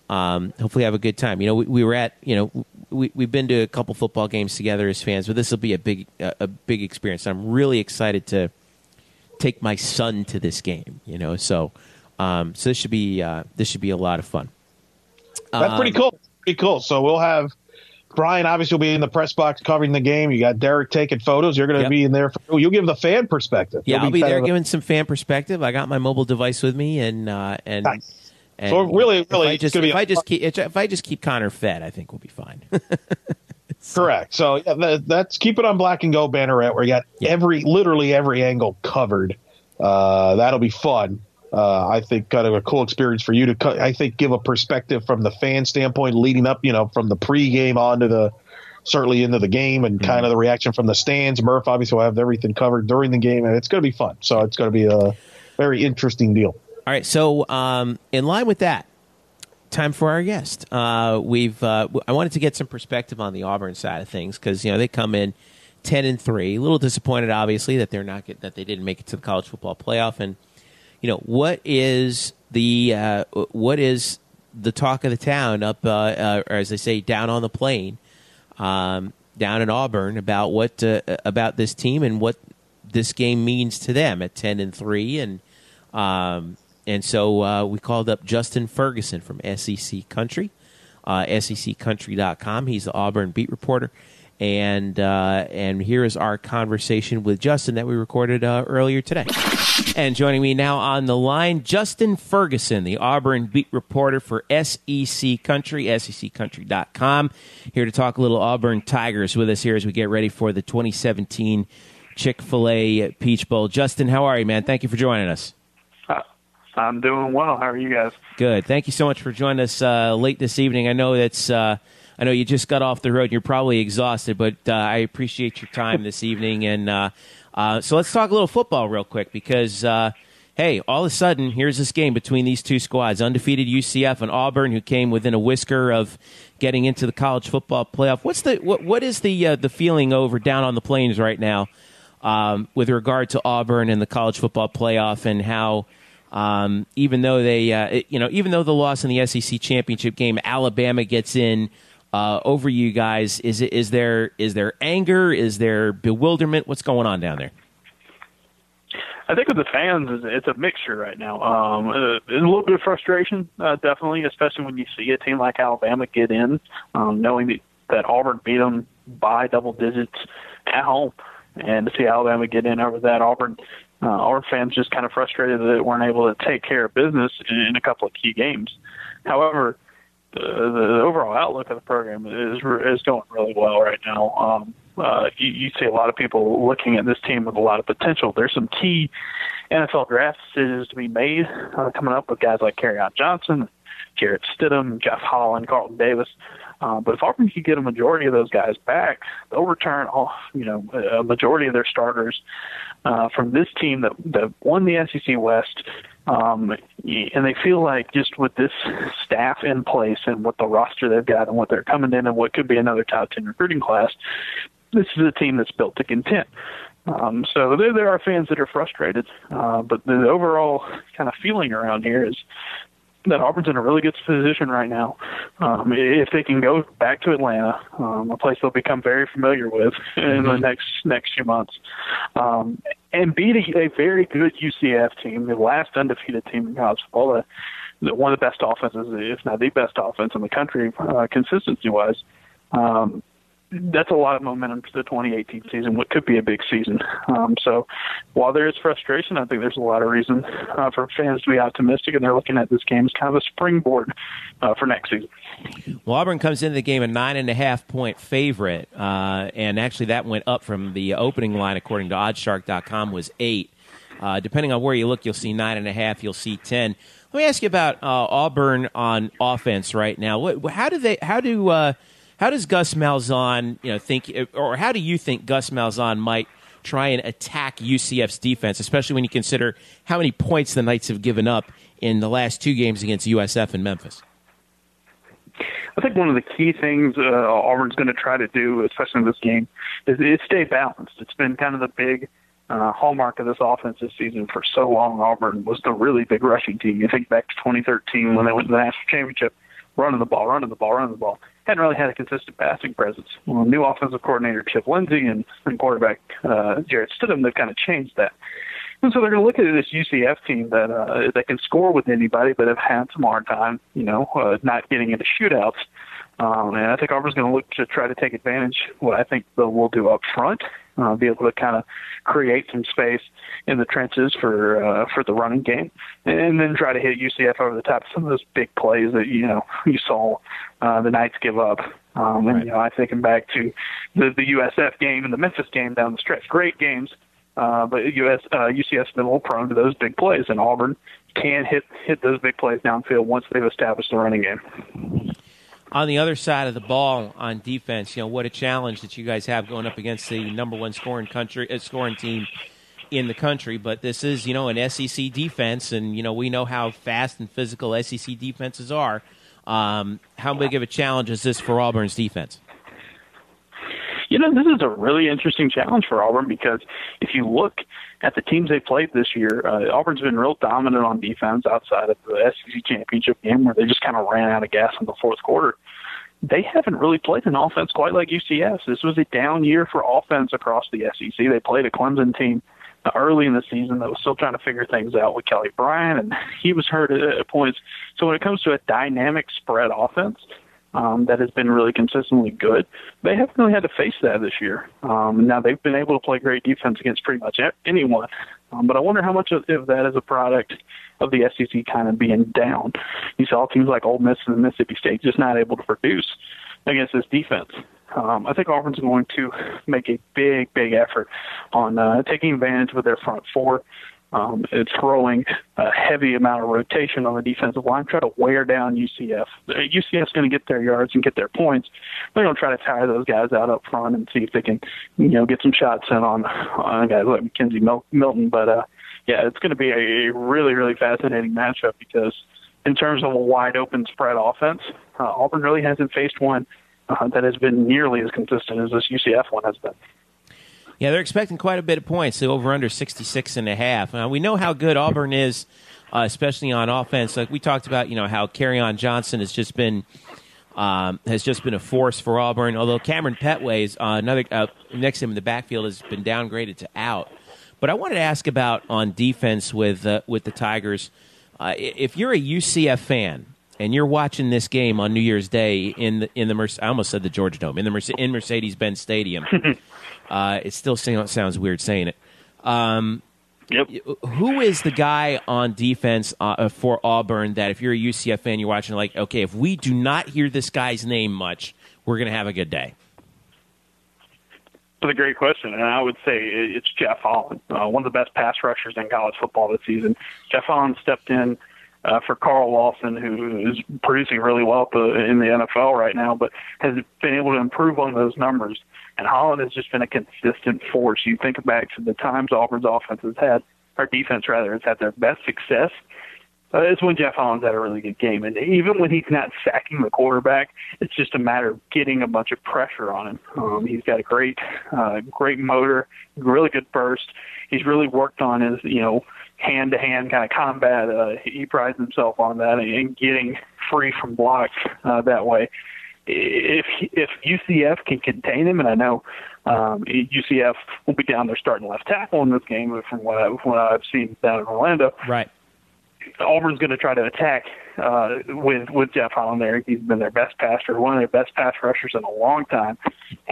um, hopefully have a good time. You know, we, we were at you know we we've been to a couple football games together as fans, but this will be a big a, a big experience. I'm really excited to take my son to this game. You know, so um, so this should be uh, this should be a lot of fun. That's pretty Um, cool. Pretty cool. So we'll have Brian obviously will be in the press box covering the game. You got Derek taking photos. You're going to Yep. be in there. For, you'll give the fan perspective. Yeah, You'll I'll be kind there giving some fan perspective. I got my mobile device with me, and uh, and, Nice. And So really, if really, I just if I just keep if I just keep Connor fed, I think we'll be fine. Correct. So yeah, that, that's keep it on black and go banneret where you got Yeah. every literally every angle covered. Uh, that'll be fun. Uh, I think kind of a cool experience for you to, co- I think, give a perspective from the fan standpoint, leading up, you know, from the pregame on to the certainly into the game and kind of the reaction from the stands. Murph obviously will have everything covered during the game, and it's going to be fun. So it's going to be a very interesting deal. All right, so um, in line with that, time for our guest. Uh, we've uh, I wanted to get some perspective on the Auburn side of things because you know they come in ten and three, a little disappointed, obviously, that they're not get, that they didn't make it to the college football playoff. And you know what is the uh, what is the talk of the town up, uh, uh, or as they say, down on the plain, um, down in Auburn about what uh, about this team and what this game means to them at ten and three and. Um, and so uh, we called up Justin Ferguson from SEC Country, uh, SECCountry.com. He's the Auburn beat reporter. And uh, and here is our conversation with Justin that we recorded uh, earlier today. And joining me now on the line, Justin Ferguson, the Auburn beat reporter for SEC Country, SECCountry.com. Here to talk a little Auburn Tigers with us here as we get ready for the 2017 Chick fil A Peach Bowl. Justin, how are you, man? Thank you for joining us. I'm doing well. How are you guys? Good. Thank you so much for joining us uh, late this evening. I know that's. Uh, I know you just got off the road. and You're probably exhausted, but uh, I appreciate your time this evening. And uh, uh, so let's talk a little football real quick because uh, hey, all of a sudden, here's this game between these two squads, undefeated UCF and Auburn, who came within a whisker of getting into the college football playoff. What's the what, what is the uh, the feeling over down on the plains right now um, with regard to Auburn and the college football playoff and how um, even though they, uh, it, you know, even though the loss in the SEC championship game, Alabama gets in uh, over you guys. Is it is there is there anger? Is there bewilderment? What's going on down there? I think with the fans, it's a mixture right now. Um, uh, a little bit of frustration, uh, definitely, especially when you see a team like Alabama get in, um, knowing that, that Auburn beat them by double digits at home, and to see Alabama get in over that Auburn uh, our fans just kind of frustrated that they weren't able to take care of business in, in a couple of key games. However, the, the overall outlook of the program is is going really well right now. Um, uh, you, you see a lot of people looking at this team with a lot of potential. There's some key NFL draft decisions to be made uh, coming up with guys like Kerryon Johnson, Jarrett Stidham, Jeff Holland, Carlton Davis. Uh, but if Auburn can get a majority of those guys back, they'll return all you know a majority of their starters uh, from this team that that won the SEC West. Um, and they feel like just with this staff in place and what the roster they've got and what they're coming in and what could be another top ten recruiting class, this is a team that's built to contend. Um, so there, there are fans that are frustrated, uh, but the overall kind of feeling around here is that Auburn's in a really good position right now. Um, if they can go back to Atlanta, um, a place they'll become very familiar with in mm-hmm. the next next few months, um, and beat a, a very good UCF team, the last undefeated team in college football, the, one of the best offenses, if not the best offense in the country, uh, consistency wise. Um, that's a lot of momentum for the 2018 season, what could be a big season. Um, so while there is frustration, I think there's a lot of reason uh, for fans to be optimistic, and they're looking at this game as kind of a springboard uh, for next season. Well, Auburn comes into the game a nine and a half point favorite, uh, and actually that went up from the opening line, according to OddsShark.com, was eight. Uh, depending on where you look, you'll see nine and a half, you'll see ten. Let me ask you about uh, Auburn on offense right now. What, how do they? How do uh, how does Gus Malzahn, you know, think, or how do you think Gus Malzahn might try and attack UCF's defense, especially when you consider how many points the Knights have given up in the last two games against USF and Memphis? I think one of the key things uh, Auburn's going to try to do, especially in this game, is, is stay balanced. It's been kind of the big uh, hallmark of this offense this season for so long. Auburn was the really big rushing team. You think back to 2013 when they went to the national championship, running the ball, running the ball, running the ball hadn't really had a consistent passing presence. Well, new offensive coordinator Chip Lindsey and, and quarterback uh, Jarrett Stidham, they've kind of changed that. And so they're going to look at this UCF team that uh, that can score with anybody, but have had some hard time, you know, uh, not getting into shootouts. Um, and I think Auburn's going to look to try to take advantage. What I think they'll do up front uh, be able to kind of create some space in the trenches for uh, for the running game, and then try to hit UCF over the top. Some of those big plays that you know you saw uh, the Knights give up. Um, and right. you know, I thinking back to the the USF game and the Memphis game down the stretch. Great games, uh, but US uh, UCF's been a little prone to those big plays, and Auburn can hit hit those big plays downfield once they've established the running game on the other side of the ball on defense, you know what a challenge that you guys have going up against the number one scoring country uh, scoring team in the country. But this is you know an SEC defense, and you know we know how fast and physical SEC defenses are. Um, how big of a challenge is this for Auburn's defense? You know, this is a really interesting challenge for Auburn because if you look at the teams they played this year, uh, Auburn's been real dominant on defense outside of the SEC championship game where they just kind of ran out of gas in the fourth quarter they haven't really played an offense quite like UCF. This was a down year for offense across the SEC. They played a Clemson team early in the season that was still trying to figure things out with Kelly Bryant, and he was hurt at points. So when it comes to a dynamic spread offense um, that has been really consistently good, they haven't really had to face that this year. Um, now they've been able to play great defense against pretty much anyone, um, but I wonder how much of, that is a product of the SEC kind of being down. You saw teams like Ole Miss and Mississippi State just not able to produce against this defense. Um, I think Auburn's going to make a big, big effort on uh, taking advantage of their front four. Um, it's throwing a heavy amount of rotation on the defensive line, try to wear down UCF. UCF's going to get their yards and get their points. They're going to try to tire those guys out up front and see if they can, you know, get some shots in on on guys like McKenzie Milton. But uh, yeah, it's going to be a really really fascinating matchup because in terms of a wide open spread offense, uh, Auburn really hasn't faced one uh, that has been nearly as consistent as this UCF one has been. Yeah, they're expecting quite a bit of points. They're over under 66 and a half. Now, we know how good Auburn is, uh, especially on offense. Like we talked about, you know, how Kerryon Johnson has just been um, has just been a force for Auburn. Although Kamryn Pettway is uh, another uh, next to him in the backfield has been downgraded to out. But I wanted to ask about on defense with uh, with the Tigers. Uh, if you're a UCF fan and you're watching this game on New Year's Day in the in the Merce- I almost said the Georgia Dome in the in Mercedes Benz Stadium, uh, it still sounds weird saying it. Um, Yep. Who is the guy on defense uh, for Auburn that if you're a UCF fan, you're watching like, okay, if we do not hear this guy's name much, we're going to have a good day? That's a great question, and I would say it's Jeff Holland, uh, one of the best pass rushers in college football this season. Jeff Holland stepped in uh, for Carl Lawson, who is producing really well in the NFL right now, but has been able to improve on those numbers. And Holland has just been a consistent force. You think back to the times Auburn's offense has had, or defense rather, has had their best success. Uh, it's when Jeff Holland's had a really good game. And even when he's not sacking the quarterback, it's just a matter of getting a bunch of pressure on him. Um, he's got a great, uh, great motor, really good burst. He's really worked on his, you know, hand to hand kind of combat. Uh, he prides himself on that and, and getting free from blocks uh, that way if if UCF can contain him, and I know um, UCF will be down there starting left tackle in this game, from what, I, from what I've seen down in Orlando. Right. Auburn's going to try to attack uh, with with Jeff Holland there. He's been their best passer, one of their best pass rushers in a long time.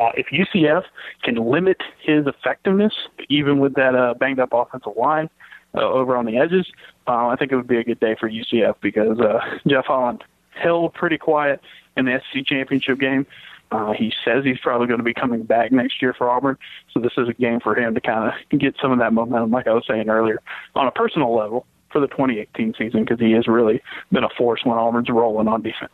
Uh, if UCF can limit his effectiveness, even with that uh, banged up offensive line uh, over on the edges, uh, I think it would be a good day for UCF because uh, Jeff Holland held pretty quiet in the SEC championship game. Uh, he says he's probably going to be coming back next year for Auburn, so this is a game for him to kind of get some of that momentum, like I was saying earlier, on a personal level for the 2018 season because he has really been a force when Auburn's rolling on defense.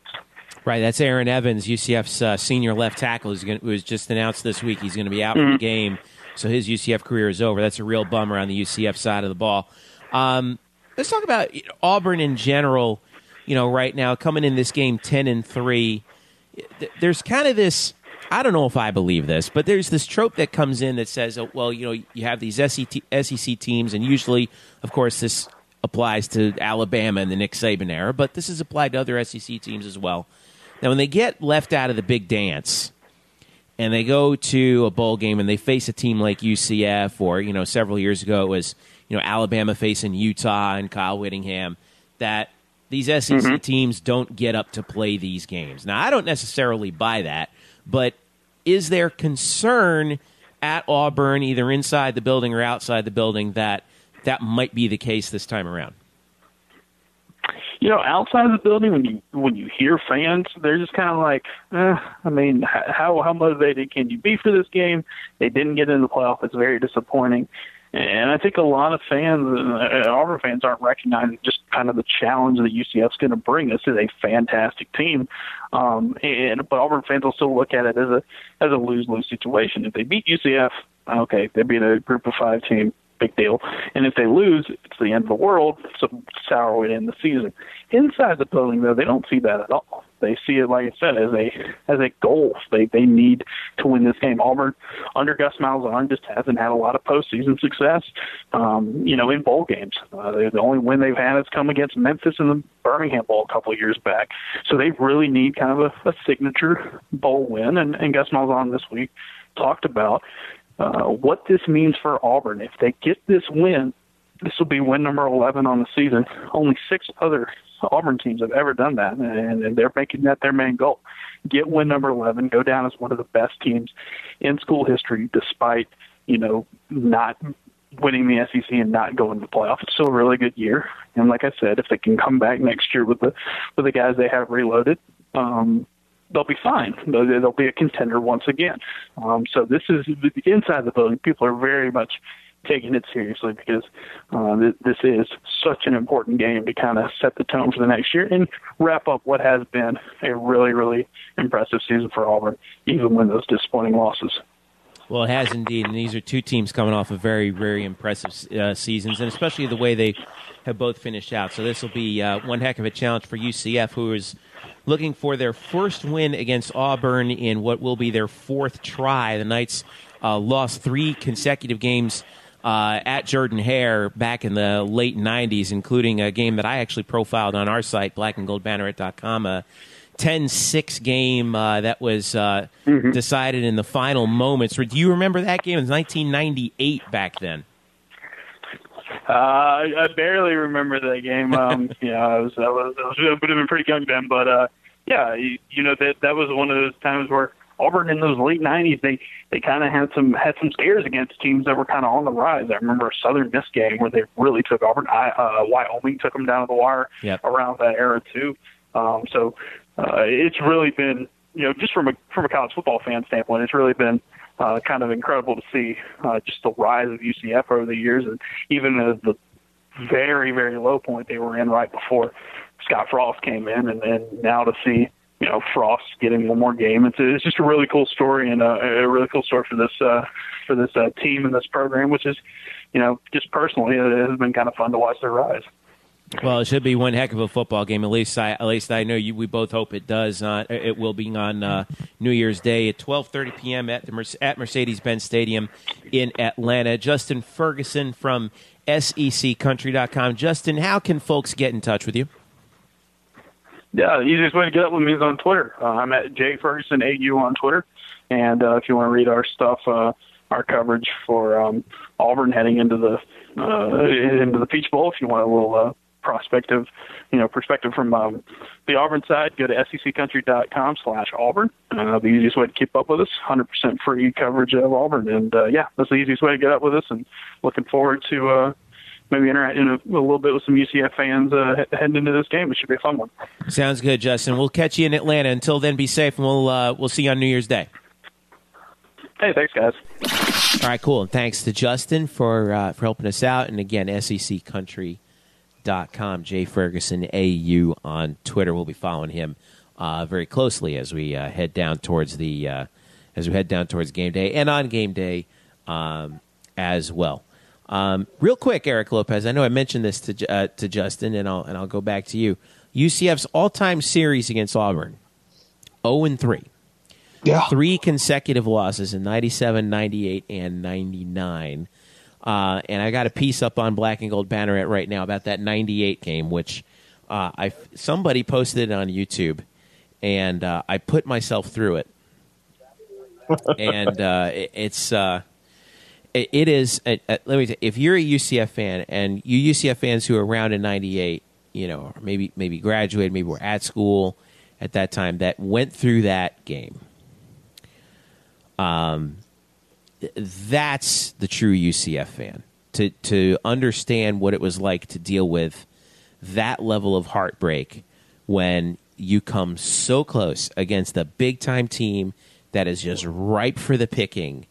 Right, that's Aaron Evans, UCF's uh, senior left tackle, who's who was just announced this week. He's going to be out mm-hmm. for the game, so his UCF career is over. That's a real bummer on the UCF side of the ball. Um, let's talk about Auburn in general you know, right now coming in this game ten and three. There's kind of this. I don't know if I believe this, but there's this trope that comes in that says, oh, well, you know, you have these SEC teams, and usually, of course, this applies to Alabama and the Nick Saban era, but this is applied to other SEC teams as well. Now, when they get left out of the big dance and they go to a bowl game and they face a team like UCF, or, you know, several years ago it was, you know, Alabama facing Utah and Kyle Whittingham, that these SEC mm-hmm. teams don't get up to play these games. Now, I don't necessarily buy that, but is there concern at Auburn, either inside the building or outside the building, that that might be the case this time around? You know, outside the building, when you when you hear fans, they're just kind of like, eh, I mean, how how motivated can you be for this game? They didn't get into the playoff. It's very disappointing. And I think a lot of fans, uh, Auburn fans, aren't recognizing just kind of the challenge that UCF's going to bring. This is a fantastic team, um, and but Auburn fans will still look at it as a as a lose lose situation. If they beat UCF, okay, they beat a Group of Five team big deal. And if they lose, it's the end of the world. A sour to end the season. Inside the building, though, they don't see that at all. They see it, like I said, as a as a goal. They they need to win this game. Auburn, under Gus Malzahn, just hasn't had a lot of postseason success. Um, you know, in bowl games, uh, the only win they've had has come against Memphis in the Birmingham Bowl a couple of years back. So they really need kind of a, a signature bowl win. And, and Gus Malzahn this week talked about uh, what this means for Auburn. If they get this win, this will be win number 11 on the season. Only six other Auburn teams have ever done that, and, and they're making that their main goal. Get win number 11, go down as one of the best teams in school history, despite, you know, not winning the SEC and not going to the playoff. It's still a really good year. And like I said, if they can come back next year with the with the guys they have reloaded, um, they'll be fine. They'll, be a contender once again. Um, so this is inside the building. People are very much taking it seriously because uh, th- this is such an important game to kind of set the tone for the next year and wrap up what has been a really, really impressive season for Auburn, even with those disappointing losses. Well, it has indeed, and these are two teams coming off of very, very impressive uh, seasons, and especially the way they have both finished out. So this will be uh, one heck of a challenge for UCF, who is looking for their first win against Auburn in what will be their fourth try. The Knights uh, lost three consecutive games uh, at Jordan Hare back in the late 90s, including a game that I actually profiled on our site, blackandgoldbanneret.com. A 10 6 game uh, that was uh, mm-hmm. decided in the final moments. Do you remember that game? It was 1998 back then. Uh, I barely remember that game. Um, yeah, I was, I was, I was, I would have been pretty young then, but uh, yeah, you, you know that that was one of those times where Auburn in those late '90s they they kind of had some had some scares against teams that were kind of on the rise. I remember a Southern Miss game where they really took Auburn. I, uh, Wyoming took them down to the wire yep. around that era too. Um, so uh, it's really been you know just from a from a college football fan standpoint, it's really been uh, kind of incredible to see uh, just the rise of UCF over the years, and even the very very low point they were in right before Scott Frost came in, and then now to see you know Frost getting one more game, it's it's just a really cool story and a, a really cool story for this uh, for this uh, team and this program, which is you know just personally it has been kind of fun to watch their rise. Well, it should be one heck of a football game. At least I, at least I know you. We both hope it does. Uh, it will be on uh, New Year's Day at 12:30 p.m. at the at Mercedes-Benz Stadium in Atlanta. Justin Ferguson from SECCountry.com. Justin, how can folks get in touch with you? Yeah, the easiest way to get up with me is on Twitter. Uh, I'm at J Ferguson AU on Twitter, and uh, if you want to read our stuff, uh, our coverage for um, Auburn heading into the uh, into the Peach Bowl, if you want a little uh, prospective, you know, perspective from um, the Auburn side, go to seccountry.com slash Auburn. Uh, the easiest way to keep up with us, 100% free coverage of Auburn. And uh, yeah, that's the easiest way to get up with us. And looking forward to uh, maybe interacting a, a little bit with some UCF fans uh, heading into this game. It should be a fun one. Sounds good, Justin. We'll catch you in Atlanta. Until then, be safe, and we'll uh, we'll see you on New Year's Day. Hey, thanks, guys. All right, cool. And thanks to Justin for uh, for helping us out. And again, SEC Country com. Jay Ferguson AU on Twitter. We'll be following him uh, very closely as we uh, head down towards the uh, as we head down towards game day and on game day um, as well. Um, real quick, Eric Lopez. I know I mentioned this to uh, to Justin, and I'll and I'll go back to you. UCF's all time series against Auburn, zero and three. Yeah. Three consecutive losses in 97, 98, and 99. Uh, and I got a piece up on Black and Gold Banneret right now about that 98 game, which uh, I somebody posted it on YouTube, and uh, I put myself through it. and uh, it, it's uh, it, it is. Uh, let me. Say, if you're a UCF fan, and you UCF fans who are around in '98, you know, maybe maybe graduated, maybe were at school at that time, that went through that game. Um, that's the true UCF fan. To to understand what it was like to deal with that level of heartbreak when you come so close against a big time team that is just ripe for the picking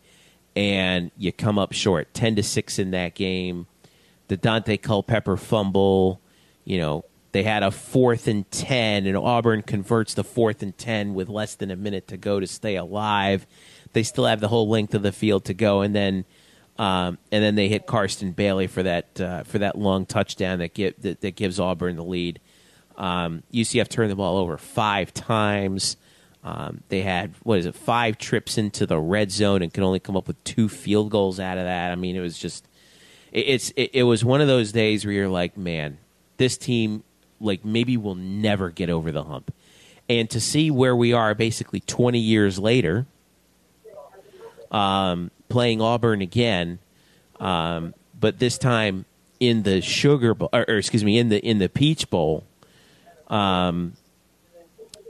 and you come up short 10 to 6 in that game. The Daunte Culpepper fumble you know they had a fourth and 10 and Auburn converts the fourth and 10 with less than a minute to go to stay alive they still have the whole length of the field to go, and then um, and then they hit Karsten Bailey for that uh, for that long touchdown that, give, that, that gives Auburn the lead. Um, UCF turned the ball over five times. Um, they had what is it five trips into the red zone and could only come up with two field goals out of that. I mean, it was just it, it's it, it was one of those days where you're like, man, this team like maybe will never get over the hump. And to see where we are basically 20 years later, um, playing Auburn again, um, but this time in the Sugar Bowl, or, or, excuse me, in the in the Peach Bowl. Um,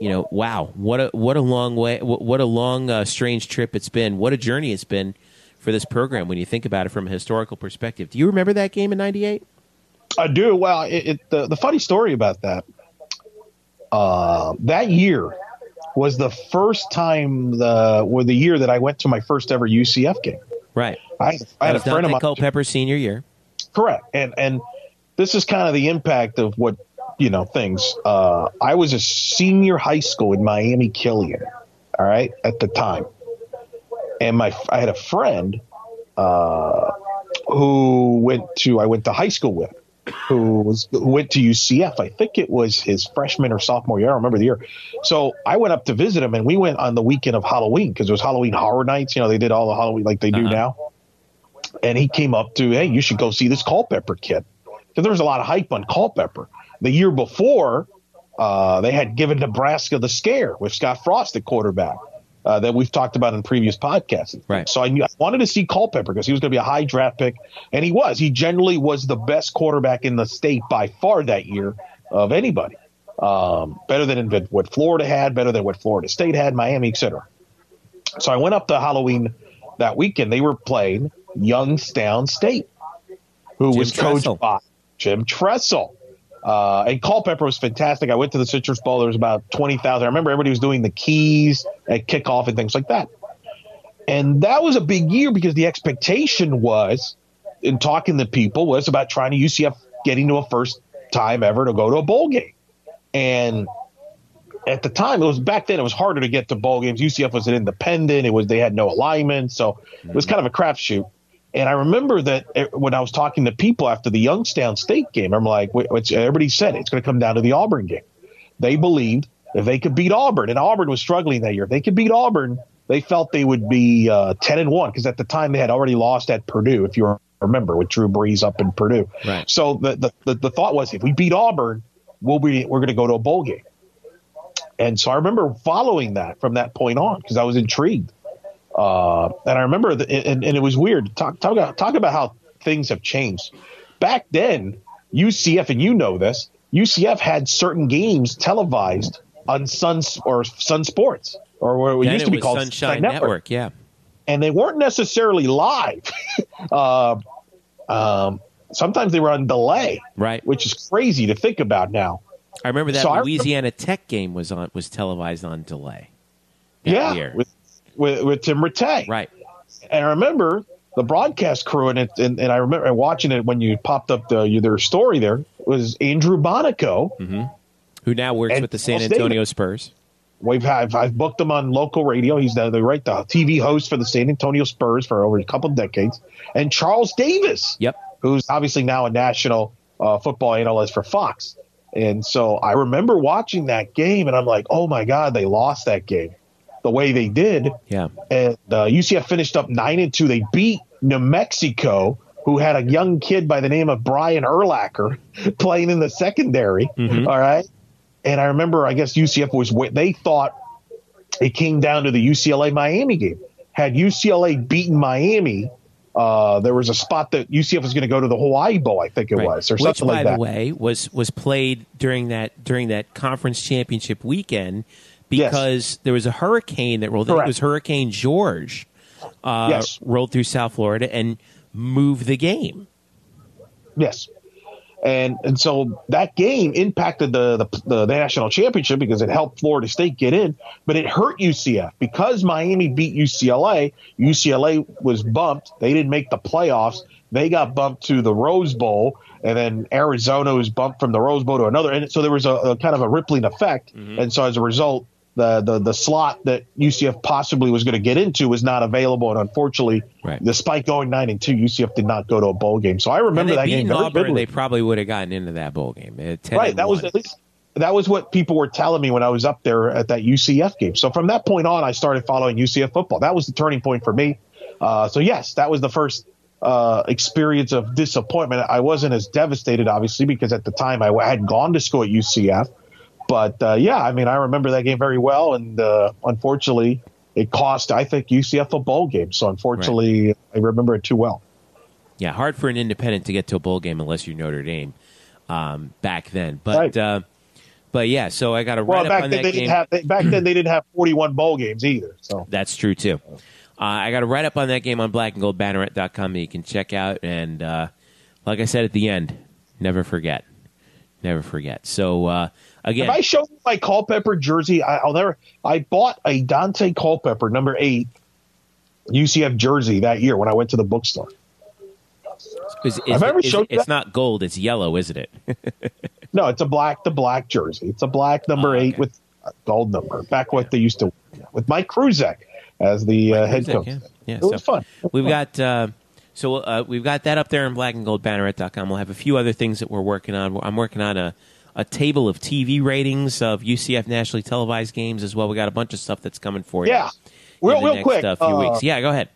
you know, wow, what a what a long way, what, what a long uh, strange trip it's been. What a journey it's been for this program when you think about it from a historical perspective. Do you remember that game in '98? I do. Well, it, it, the the funny story about that uh, that year was the first time the or the year that I went to my first ever UCF game. Right. I, I had a friend of mine. Culpepper senior year. Correct. And and this is kind of the impact of what you know things. Uh, I was a senior high school in Miami Killian. All right, at the time. and my I had a friend uh, who went to I went to high school with, who was who went to UCF. I think it was his freshman or sophomore year. I don't remember the year. So I went up to visit him, and we went on the weekend of Halloween because it was Halloween Horror Nights. You know, they did all the Halloween like they do Uh-huh. now. And he came up to, hey, you should go see this Culpepper kid because there was a lot of hype on Culpepper. The year before, uh, they had given Nebraska the scare with Scott Frost at quarterback uh, that we've talked about in previous podcasts. Right. So I, knew, I wanted to see Culpepper because he was going to be a high draft pick, and he was. He generally was the best quarterback in the state by far that year of anybody. Um, better than what Florida had, better than what Florida State had, Miami, etc. So I went up to Halloween that weekend. They were playing Youngstown State, who Jim was Tressel. coached by Jim Tressel. Uh, and Culpepper was fantastic. I went to the Citrus Bowl. There was about 20,000. I remember everybody was doing the keys at kickoff and things like that. And that was a big year because the expectation was, in talking to people, was about trying to UCF getting to a first time ever to go to a bowl game. And at the time, it was back then. It was harder to get to bowl games. UCF was an independent. It was they had no alignment, so it was kind of a crapshoot. And I remember that eh, when I was talking to people after the Youngstown State game, I'm like, everybody said it's going to come down to the Auburn game. They believed if they could beat Auburn, and Auburn was struggling that year. If they could beat Auburn, they felt they would be uh, ten and one because at the time they had already lost at Purdue. If you remember, with Drew Brees up in Purdue. Right. So the, the the the thought was if we beat Auburn, we'll be we're going to go to a bowl game. And so I remember following that from that point on because I was intrigued. Uh, and I remember, the, and, and it was weird. Talk, talk, about, talk about how things have changed. Back then, UCF, and you know this, UCF had certain games televised on Sun or Sun Sports, or what it Then used it to be called Sunshine Network. Yeah. and they weren't necessarily live. uh, um, sometimes they were on delay, Right. which is crazy to think about now. I remember that So I- Louisiana Tech game was on was televised on delay. that yeah, year. with, with with Tim Rattay. right. And I remember the broadcast crew, and it, and, and I remember watching it when you popped up the their story. There was Andrew Monaco. Who now works with the San Antonio. Spurs? We've had I've booked him on local radio. He's the, the right the TV host for the San Antonio Spurs for over a couple of decades. And Charles Davis, Yep. who's obviously now a national uh, football analyst for Fox. And so I remember watching that game, and I'm like, oh my god, they lost that game the way they did. Yeah. and uh, UCF finished up nine and two. They beat New Mexico, who had a young kid by the name of Brian Urlacher playing in the secondary. Mm-hmm. all right, and I remember, I guess UCF was wa- they thought it came down to the UCLA Miami game. Had UCLA beaten Miami, uh, there was a spot that UCF was going to go to the Hawaii Bowl, I think it Right. was, or Which, something like that. Which, by the way, was was played during that during that conference championship weekend Yes. because there was a hurricane that rolled. It was Hurricane George. Uh, Yes. rolled through South Florida and moved the game. Yes. And and so that game impacted the, the the national championship because it helped Florida State get in, but it hurt UCF because Miami beat UCLA. UCLA was bumped; they didn't make the playoffs. They got bumped to the Rose Bowl, and then Arizona was bumped from the Rose Bowl to another. And so there was a, a kind of a rippling effect. And so as a result, the the the slot that UCF possibly was going to get into was not available, and unfortunately, Right. despite going nine and two, UCF did not go to a bowl game. So I remember that game Auburn, they probably would have gotten into that bowl game. 10 right, that was at least that was what people were telling me when I was up there at that UCF game. So from that point on, I started following UCF football. That was the turning point for me. Uh, so yes, that was the first uh, experience of disappointment. I wasn't as devastated, obviously, because at the time I had gone to school at UCF. But uh, yeah, I mean, I remember that game very well, and uh, unfortunately, it cost I think UCF a bowl game. So unfortunately, I remember it too well. Yeah, hard for an independent to get to a bowl game unless you're Notre Dame um, back then. But Right. uh, but yeah, so I got a Well, write up back on then that they game. didn't have they, back then they didn't have 41 bowl games either. So That's true too. Uh, I got a write up on that game on blackandgoldbanneret.com that you can check out. And uh, like I said at the end, never forget. Never forget. So uh, again, Have I show you my Culpepper jersey? I, I'll never. I bought a Daunte Culpepper number eight UCF jersey that year when I went to the bookstore. is, is, I've is- showed it's that? not gold, it's yellow, isn't it? No, it's a black the black jersey. It's a black number Oh, eight okay. with a gold number. Back what they used to with Mike Kruczek. as the uh, head coach. Yeah, yeah it was so fun. It was We've got uh, so uh, we've got that up there on blackandgoldbanneret.com. We'll have a few other things that we're working on. I'm working on a a table of TV ratings of UCF nationally televised games as well. We got a bunch of stuff that's coming for you. Yeah. in Real, the real next, quick. uh, few uh, weeks. Yeah, go ahead.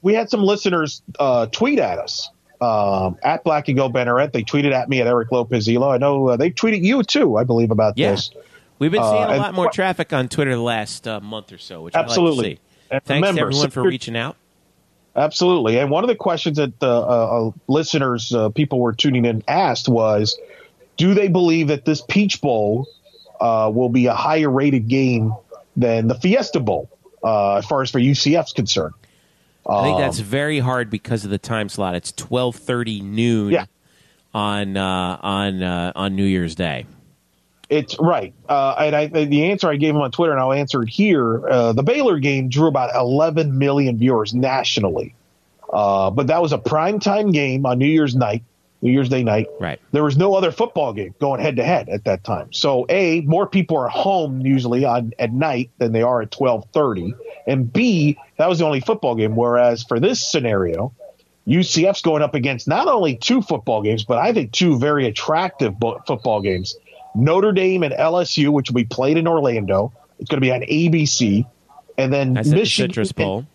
we had some listeners uh, tweet at us um, at Black and Gold Banneret. They tweeted at me at Eric Lopez Elo. I know uh, they tweeted you too, I believe, about Yeah. this. We've been Uh, seeing a and lot more traffic on Twitter the last uh, month or so, which Absolutely. I like to see. Thanks remember, to everyone for reaching out. Absolutely. And one of the questions that the uh, uh, listeners, uh, people were tuning in, asked was, do they believe that this Peach Bowl uh, will be a higher rated game than the Fiesta Bowl, uh, as far as for UCF's concerned? I think Um, that's very hard because of the time slot. It's twelve thirty noon Yeah. on uh, on uh, on New Year's Day. It's right, uh, and I, the answer I gave him on Twitter, and I'll answer it here. Uh, the Baylor game drew about 11 million viewers nationally, uh, but that was a primetime game on New Year's night, New Year's Day night. Right. There was no other football game going head to head at that time. So, a more people are home usually on at night than they are at 12:30, and b that was the only football game. Whereas for this scenario, UCF's going up against not only two football games, but I think two very attractive bo- football games. Notre Dame and LSU, which will be played in Orlando. It's going to be on ABC. And then That's Michigan. Citrus Bowl.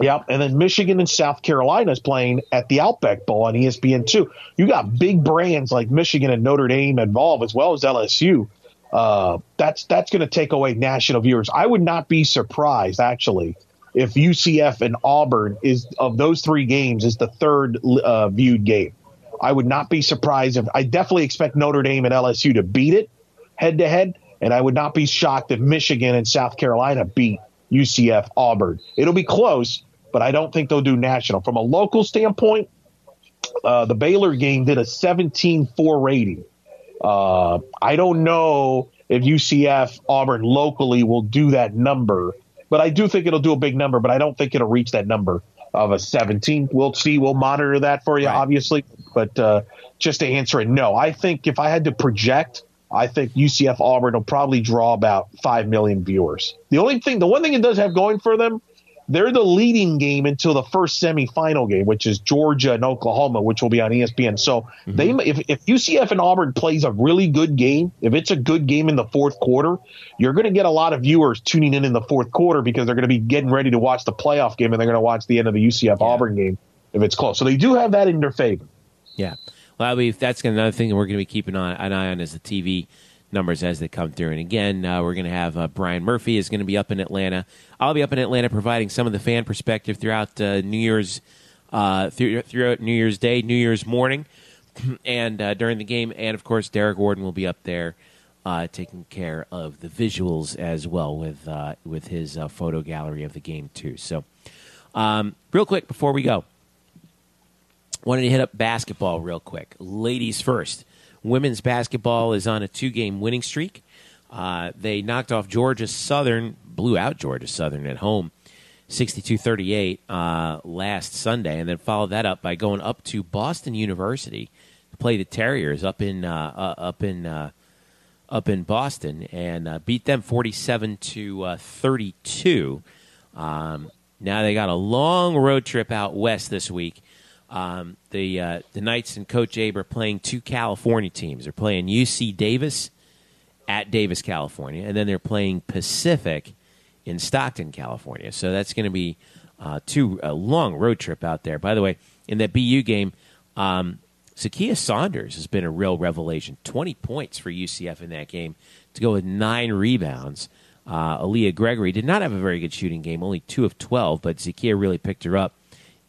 Yep. And then Michigan and South Carolina is playing at the Outback Bowl on ESPN two. You got big brands like Michigan and Notre Dame involved as well as LSU. Uh, that's that's going to take away national viewers. I would not be surprised actually if UCF and Auburn is of those three games is the third uh, viewed game. I would not be surprised if I definitely expect Notre Dame and LSU to beat it head to head, and I would not be shocked if Michigan and South Carolina beat UCF Auburn. It'll be close, but I don't think they'll do national. From a local standpoint, uh, the Baylor game did a 17-4 rating. Uh, I don't know if UCF Auburn locally will do that number, but I do think it'll do a big number. But I don't think it'll reach that number of a 17. We'll see. We'll monitor that for you, Right. obviously. But uh, just to answer it, no. I think if I had to project, I think UCF Auburn will probably draw about five million viewers. The only thing, the one thing it does have going for them, they're the leading game until the first semifinal game, which is Georgia and Oklahoma, which will be on ESPN. So mm-hmm. they, if, if UCF and Auburn plays a really good game, if it's a good game in the fourth quarter, you're going to get a lot of viewers tuning in in the fourth quarter because they're going to be getting ready to watch the playoff game and they're going to watch the end of the UCF Auburn game if it's close. So they do have that in their favor. Yeah. Well, I mean, that's another thing that we're going to be keeping on, an eye on is the TV numbers as they come through. And again, uh, we're going to have uh, Brian Murphy is going to be up in Atlanta. I'll be up in Atlanta providing some of the fan perspective throughout uh, New Year's, uh, through, throughout New Year's Day, New Year's morning, and uh, during the game. And of course, Derek Warden will be up there. Uh, taking care of the visuals as well with with his photo gallery of the game too. So, um, real quick before we go, wanted to hit up basketball real quick. Ladies first. Women's basketball is on a two game winning streak. Uh, they knocked off Georgia Southern, blew out Georgia Southern at home, 62 38 uh, last Sunday, and then followed that up by going up to Boston University to play the Terriers up in, uh, uh, up in, uh, up in Boston and uh, beat them 47 to uh, 32. Um, now they got a long road trip out west this week. Um, the uh, the Knights and Coach Abe are playing two California teams. They're playing UC Davis at Davis, California, and then they're playing Pacific in Stockton, California. So that's going to be uh, two a long road trip out there. By the way, in that BU game, um, Saunders has been a real revelation. Twenty points for UCF in that game to go with nine rebounds. Uh, Aaliyah Gregory did not have a very good shooting game, only two of twelve, but Zakiya really picked her up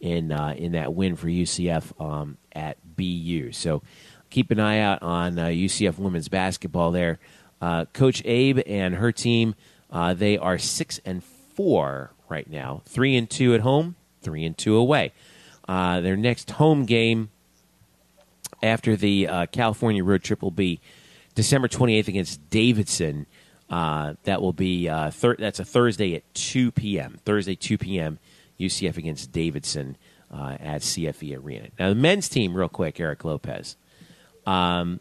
in uh, in that win for UCF um, at BU. So keep an eye out on uh, UCF women's basketball there. Uh, Coach Abe and her team, uh, they are six and four right now, three and two at home, three and two away. Uh, their next home game after the uh, California road trip will be December 28th against Davidson. That will be thir- that's a Thursday at 2 p.m. Thursday 2 p.m. UCF against Davidson uh, at CFE Arena. Now the men's team, real quick, Eric Lopez. Um,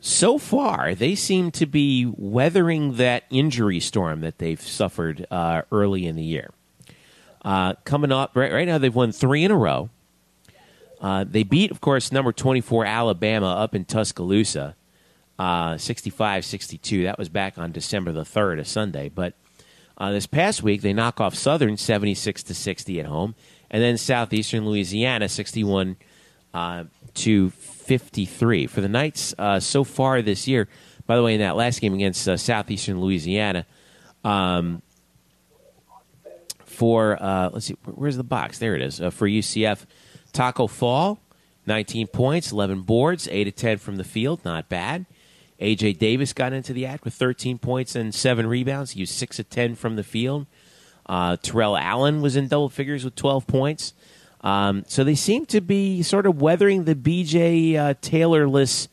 so far, they seem to be weathering that injury storm that they've suffered uh, early in the year. Uh, coming up right, right now, they've won three in a row. Uh, they beat, of course, number 24 Alabama up in Tuscaloosa, uh, 65 62. That was back on December the 3rd, a Sunday. But uh, this past week, they knock off Southern 76 to 60 at home, and then Southeastern Louisiana 61 uh, to 53. For the Knights uh, so far this year, by the way, in that last game against uh, Southeastern Louisiana, um, for, let's see, where's the box? There it is. for UCF. Taco Fall, 19 points, 11 boards, 8 to 10 from the field. Not bad. A.J. Davis got into the act with 13 points and 7 rebounds. He was 6 of 10 from the field. Uh, Terrell Allen was in double figures with 12 points. Um, so they seem to be sort of weathering the B.J. Uh, Taylorless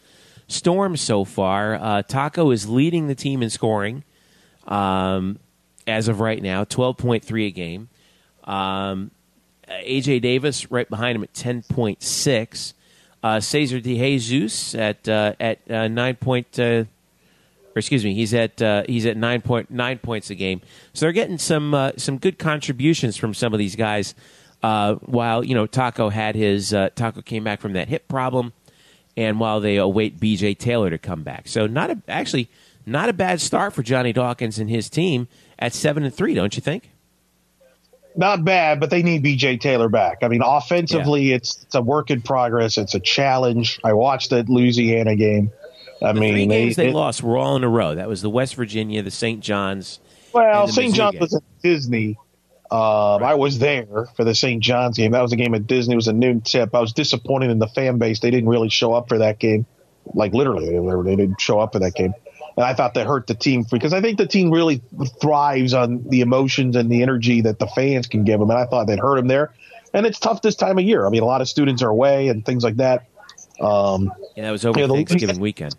storm so far. Uh, Taco is leading the team in scoring um, as of right now, 12.3 a game. Um, AJ Davis right behind him at 10.6. Uh, Cesar De Jesus at uh, at uh, nine point, uh, or excuse me, he's at uh, he's at nine point nine points a game. So they're getting some uh, some good contributions from some of these guys. while you know Taco had his Taco came back from that hip problem, and while they await B.J. Taylor to come back, so not a, actually not a bad start for Johnny Dawkins and his team at seven and three, don't you think? Not bad, but they need BJ Taylor back. I mean, offensively, yeah. it's, it's a work in progress. It's a challenge. I watched that Louisiana game. I the mean, three games they, they, lost were all in a row. That was the West Virginia, the St. John's. Well, St. John's was at Disney. Uh, right. I was there for the St. John's game. That was a game at Disney. It was a noon tip. I was disappointed in the fan base. They didn't really show up for that game. Like literally, they didn't show up for that game and I thought that hurt the team because I think the team really thrives on the emotions and the energy that the fans can give them, and I thought that hurt them there. And it's tough this time of year. I mean, a lot of students are away and things like that. Um, yeah, that was over you know, Thanksgiving weekend.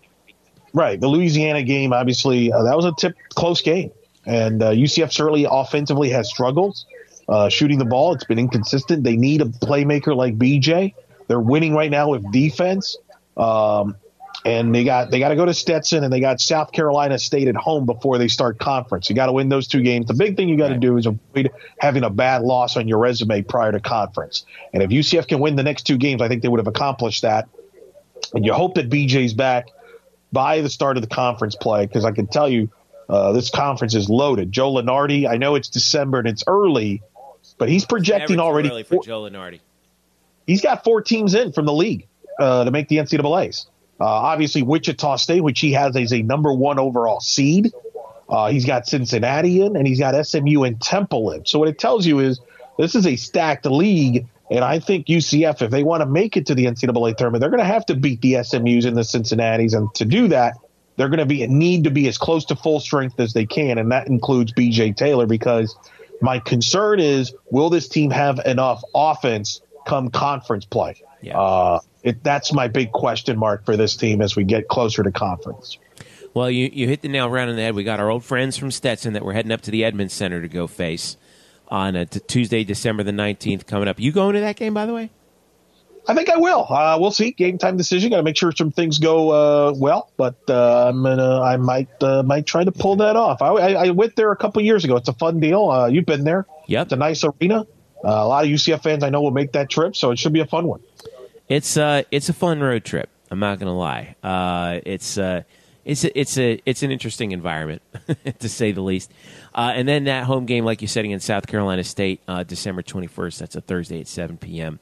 Right, the Louisiana game, obviously, uh, that was a tip close game, and uh, UCF certainly offensively has struggles uh, shooting the ball. It's been inconsistent. They need a playmaker like BJ. They're winning right now with defense. Um, and they got they got to go to Stetson and they got South Carolina State at home before they start conference. You got to win those two games. The big thing you got to do is avoid having a bad loss on your resume prior to conference. And if UCF can win the next two games, I think they would have accomplished that. And you hope that BJ's back by the start of the conference play because I can tell you uh, this conference is loaded. Joe Lunardi, I know it's December and it's early, but he's projecting already. Early for Joe Lunardi. He's got four teams in from the league uh, to make the NCAA's. Uh, obviously, Wichita State, which he has as a number one overall seed. Uh, he's got Cincinnati in, and he's got SMU and Temple in. So what it tells you is this is a stacked league, and I think UCF, if they want to make it to the NCAA tournament, they're going to have to beat the SMU's and the Cincinnati's, and to do that, they're going to be need to be as close to full strength as they can, and that includes BJ Taylor because my concern is will this team have enough offense come conference play? Yeah. Uh, it, that's my big question mark for this team as we get closer to conference. Well, you, you hit the nail right on the head. We got our old friends from Stetson that we're heading up to the Edmunds Center to go face on a, t- Tuesday, December the 19th coming up. You going to that game, by the way? I think I will. Uh, we'll see. Game time decision. Got to make sure some things go uh, well, but uh, I'm gonna. I might uh, might try to pull that off. I, I, I, went there a couple years ago. It's a fun deal. Uh, you've been there. Yep. It's a nice arena. Uh, a lot of UCF fans I know will make that trip, so it should be a fun one. It's uh, it's a fun road trip. I'm not gonna lie. Uh, it's uh, it's a, it's a it's an interesting environment to say the least. Uh, and then that home game, like you said, against South Carolina State, uh, December 21st. That's a Thursday at 7 p.m.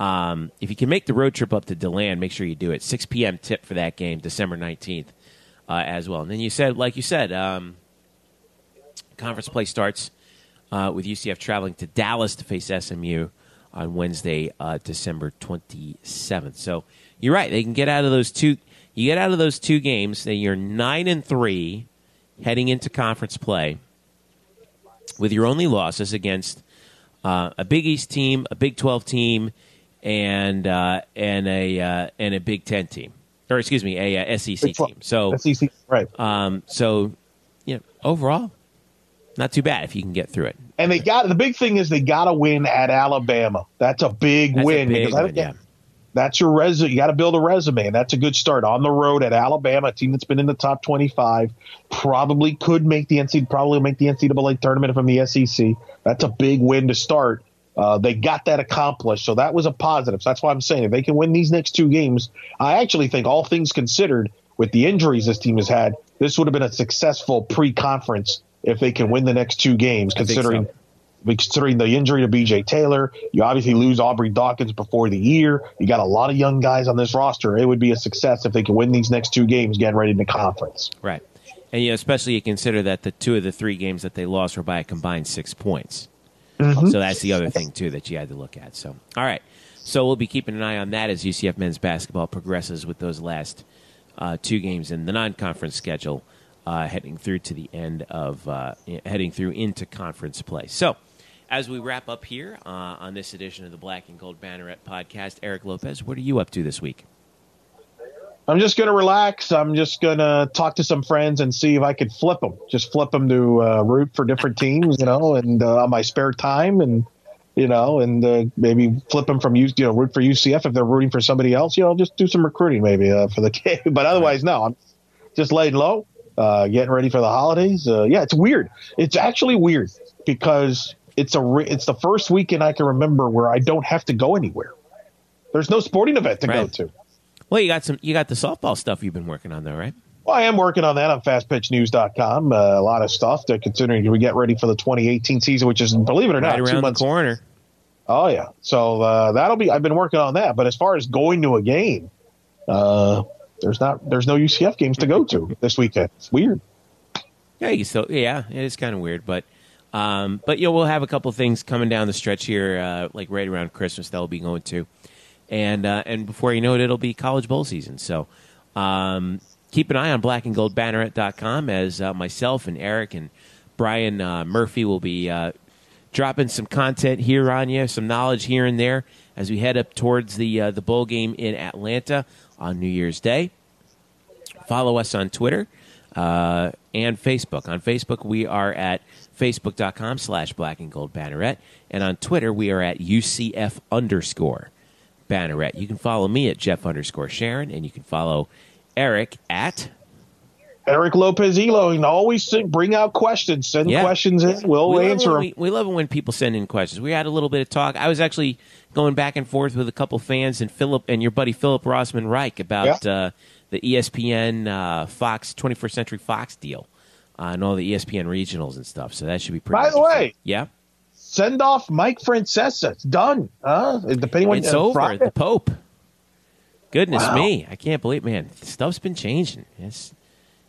Um, if you can make the road trip up to Deland, make sure you do it. 6 p.m. tip for that game, December 19th, uh, as well. And then you said, like you said, um, conference play starts uh, with UCF traveling to Dallas to face SMU on Wednesday, uh, December 27th. So you're right. They can get out of those two. You get out of those two games, then you're nine and three heading into conference play with your only losses against uh, a Big East team, a Big 12 team, and uh, and a uh, and a Big Ten team, or excuse me, a, a SEC team. So SEC, right? Um, so, you know, overall, not too bad if you can get through it. And they got the big thing is they got to win at Alabama. That's a big That's win a big because win, yeah. That's your resume. You got to build a resume, and that's a good start on the road at Alabama, a team that's been in the top 25, probably could make the NCAA, probably make the NCAA tournament from the SEC. That's a big win to start. Uh, they got that accomplished, so that was a positive. So that's why I'm saying if they can win these next two games, I actually think all things considered, with the injuries this team has had, this would have been a successful pre-conference if they can win the next two games, considering so. considering the injury to BJ Taylor. You obviously lose Aubrey Dawkins before the year. You got a lot of young guys on this roster. It would be a success if they can win these next two games, getting ready to conference. Right, and you know, especially you consider that the two of the three games that they lost were by a combined six points. Mm-hmm. So that's the other thing too that you had to look at. So all right, so we'll be keeping an eye on that as UCF men's basketball progresses with those last uh, two games in the non-conference schedule, uh, heading through to the end of uh, heading through into conference play. So. As we wrap up here uh, on this edition of the Black and Gold Banneret podcast, Eric Lopez, what are you up to this week? I'm just going to relax. I'm just going to talk to some friends and see if I could flip them. Just flip them to uh, root for different teams, you know, and uh, on my spare time, and you know, and uh, maybe flip them from you, you know, root for UCF if they're rooting for somebody else. You know, just do some recruiting maybe uh, for the game. But otherwise, no, I'm just laying low, uh, getting ready for the holidays. Uh, yeah, it's weird. It's actually weird because it's a re- it's the first weekend I can remember where I don't have to go anywhere. There's no sporting event to right. go to. Well, you got some. You got the softball stuff you've been working on, though, right? Well, I am working on that on fastpitchnews.com. Uh, a lot of stuff to considering we get ready for the 2018 season, which is, believe it or not, around two months. the corner. Oh yeah, so uh, that'll be. I've been working on that, but as far as going to a game, uh, there's not. There's no UCF games to go to this weekend. It's weird. Yeah, you still. Yeah, it is kind of weird, but. Um, but you know we'll have a couple things coming down the stretch here, uh, like right around Christmas that we'll be going to and uh, and before you know it, it'll be college bowl season. So um, keep an eye on blackandgoldbanneret.com as uh, myself and Eric and Brian uh, Murphy will be uh, dropping some content here on you, some knowledge here and there as we head up towards the uh, the bowl game in Atlanta on New Year's Day. Follow us on Twitter uh, and Facebook. On Facebook, we are at facebook.com slash black and gold banneret. And on Twitter, we are at UCF underscore Banneret. You can follow me at Jeff underscore Sharon, and you can follow Eric at Eric Lopez Elo. And always bring out questions. Send yeah. questions in. We'll we answer them. We, we, love it when people send in questions. We had a little bit of talk. I was actually going back and forth with a couple fans and Philip and your buddy Philip Rossman Reich about yeah. uh, the ESPN uh, Fox 21st Century Fox deal uh, and all the ESPN regionals and stuff. So that should be pretty. By the way, yeah send off Mike Francesa. It's done. Huh? Depending it's on, over. Friday. The Pope. Goodness wow. me, I can't believe, man. Stuff's been changing. It's,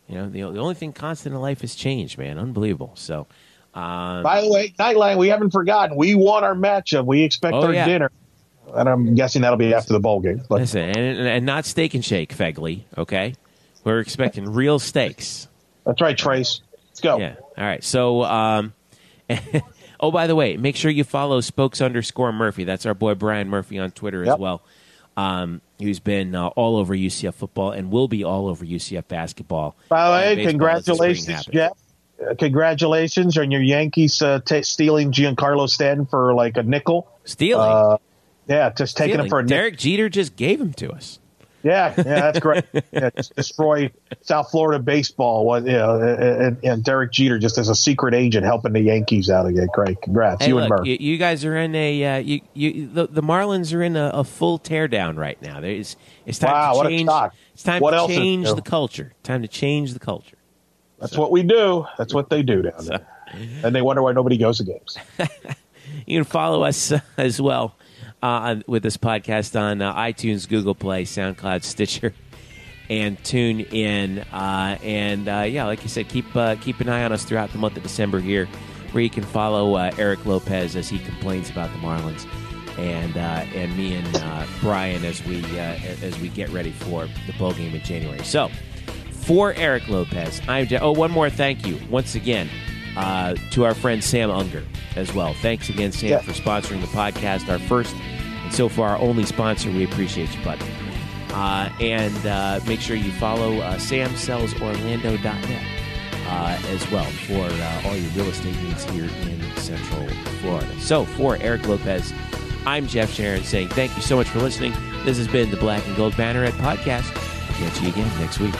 you know, the, the only thing constant in life is change, man. Unbelievable. So, um, by the way, Nightline, we haven't forgotten. We want our matchup. We expect oh, our yeah. dinner. And I'm guessing that'll be after the bowl game. But. Listen, and, and not steak and shake, Fegley, okay? We're expecting real steaks. That's right, Trace. Let's go. Yeah. All right. So, um, Oh, by the way, make sure you follow Spokes underscore Murphy. That's our boy Brian Murphy on Twitter yep. as well. Um, who's been uh, all over UCF football and will be all over UCF basketball. By the way, congratulations, Jeff. Uh, congratulations on your Yankees uh, t- stealing Giancarlo Stanton for like a nickel. Stealing? Uh, yeah, just taking him for a nickel. Derek Jeter just gave him to us. Yeah, yeah, that's great. yeah, destroy South Florida baseball. What you know, and, and, Derek Jeter just as a secret agent helping the Yankees out again. Great, congrats, hey, you look, and Murph. You, you, guys are in a uh, you, you the, the, Marlins are in a, a full teardown right now. There's it's time wow, to change. It's time what to change the culture. Time to change the culture. That's so. what we do. That's what they do down there. and they wonder why nobody goes to games. you can follow us uh, as well uh, with this podcast on uh, iTunes, Google Play, SoundCloud, Stitcher, and tune in. Uh, and uh, yeah, like you said, keep uh, keep an eye on us throughout the month of December here, where you can follow uh, Eric Lopez as he complains about the Marlins, and and me and Brian as we as we get ready for the bowl game in January. So. For Eric Lopez, I'm. Je- oh, one more thank you once again to our friend Sam Unger as well. Thanks again, Sam, yeah. for sponsoring the podcast. Our first and so far our only sponsor. We appreciate you, bud. Uh, and uh, make sure you follow uh, samsellsorlando.net uh, as well for uh, all your real estate needs here in Central Florida. So for Eric Lopez, I'm Jeff Sharon saying thank you so much for listening. This has been the Black and Gold Banneret podcast. Catch you again next week.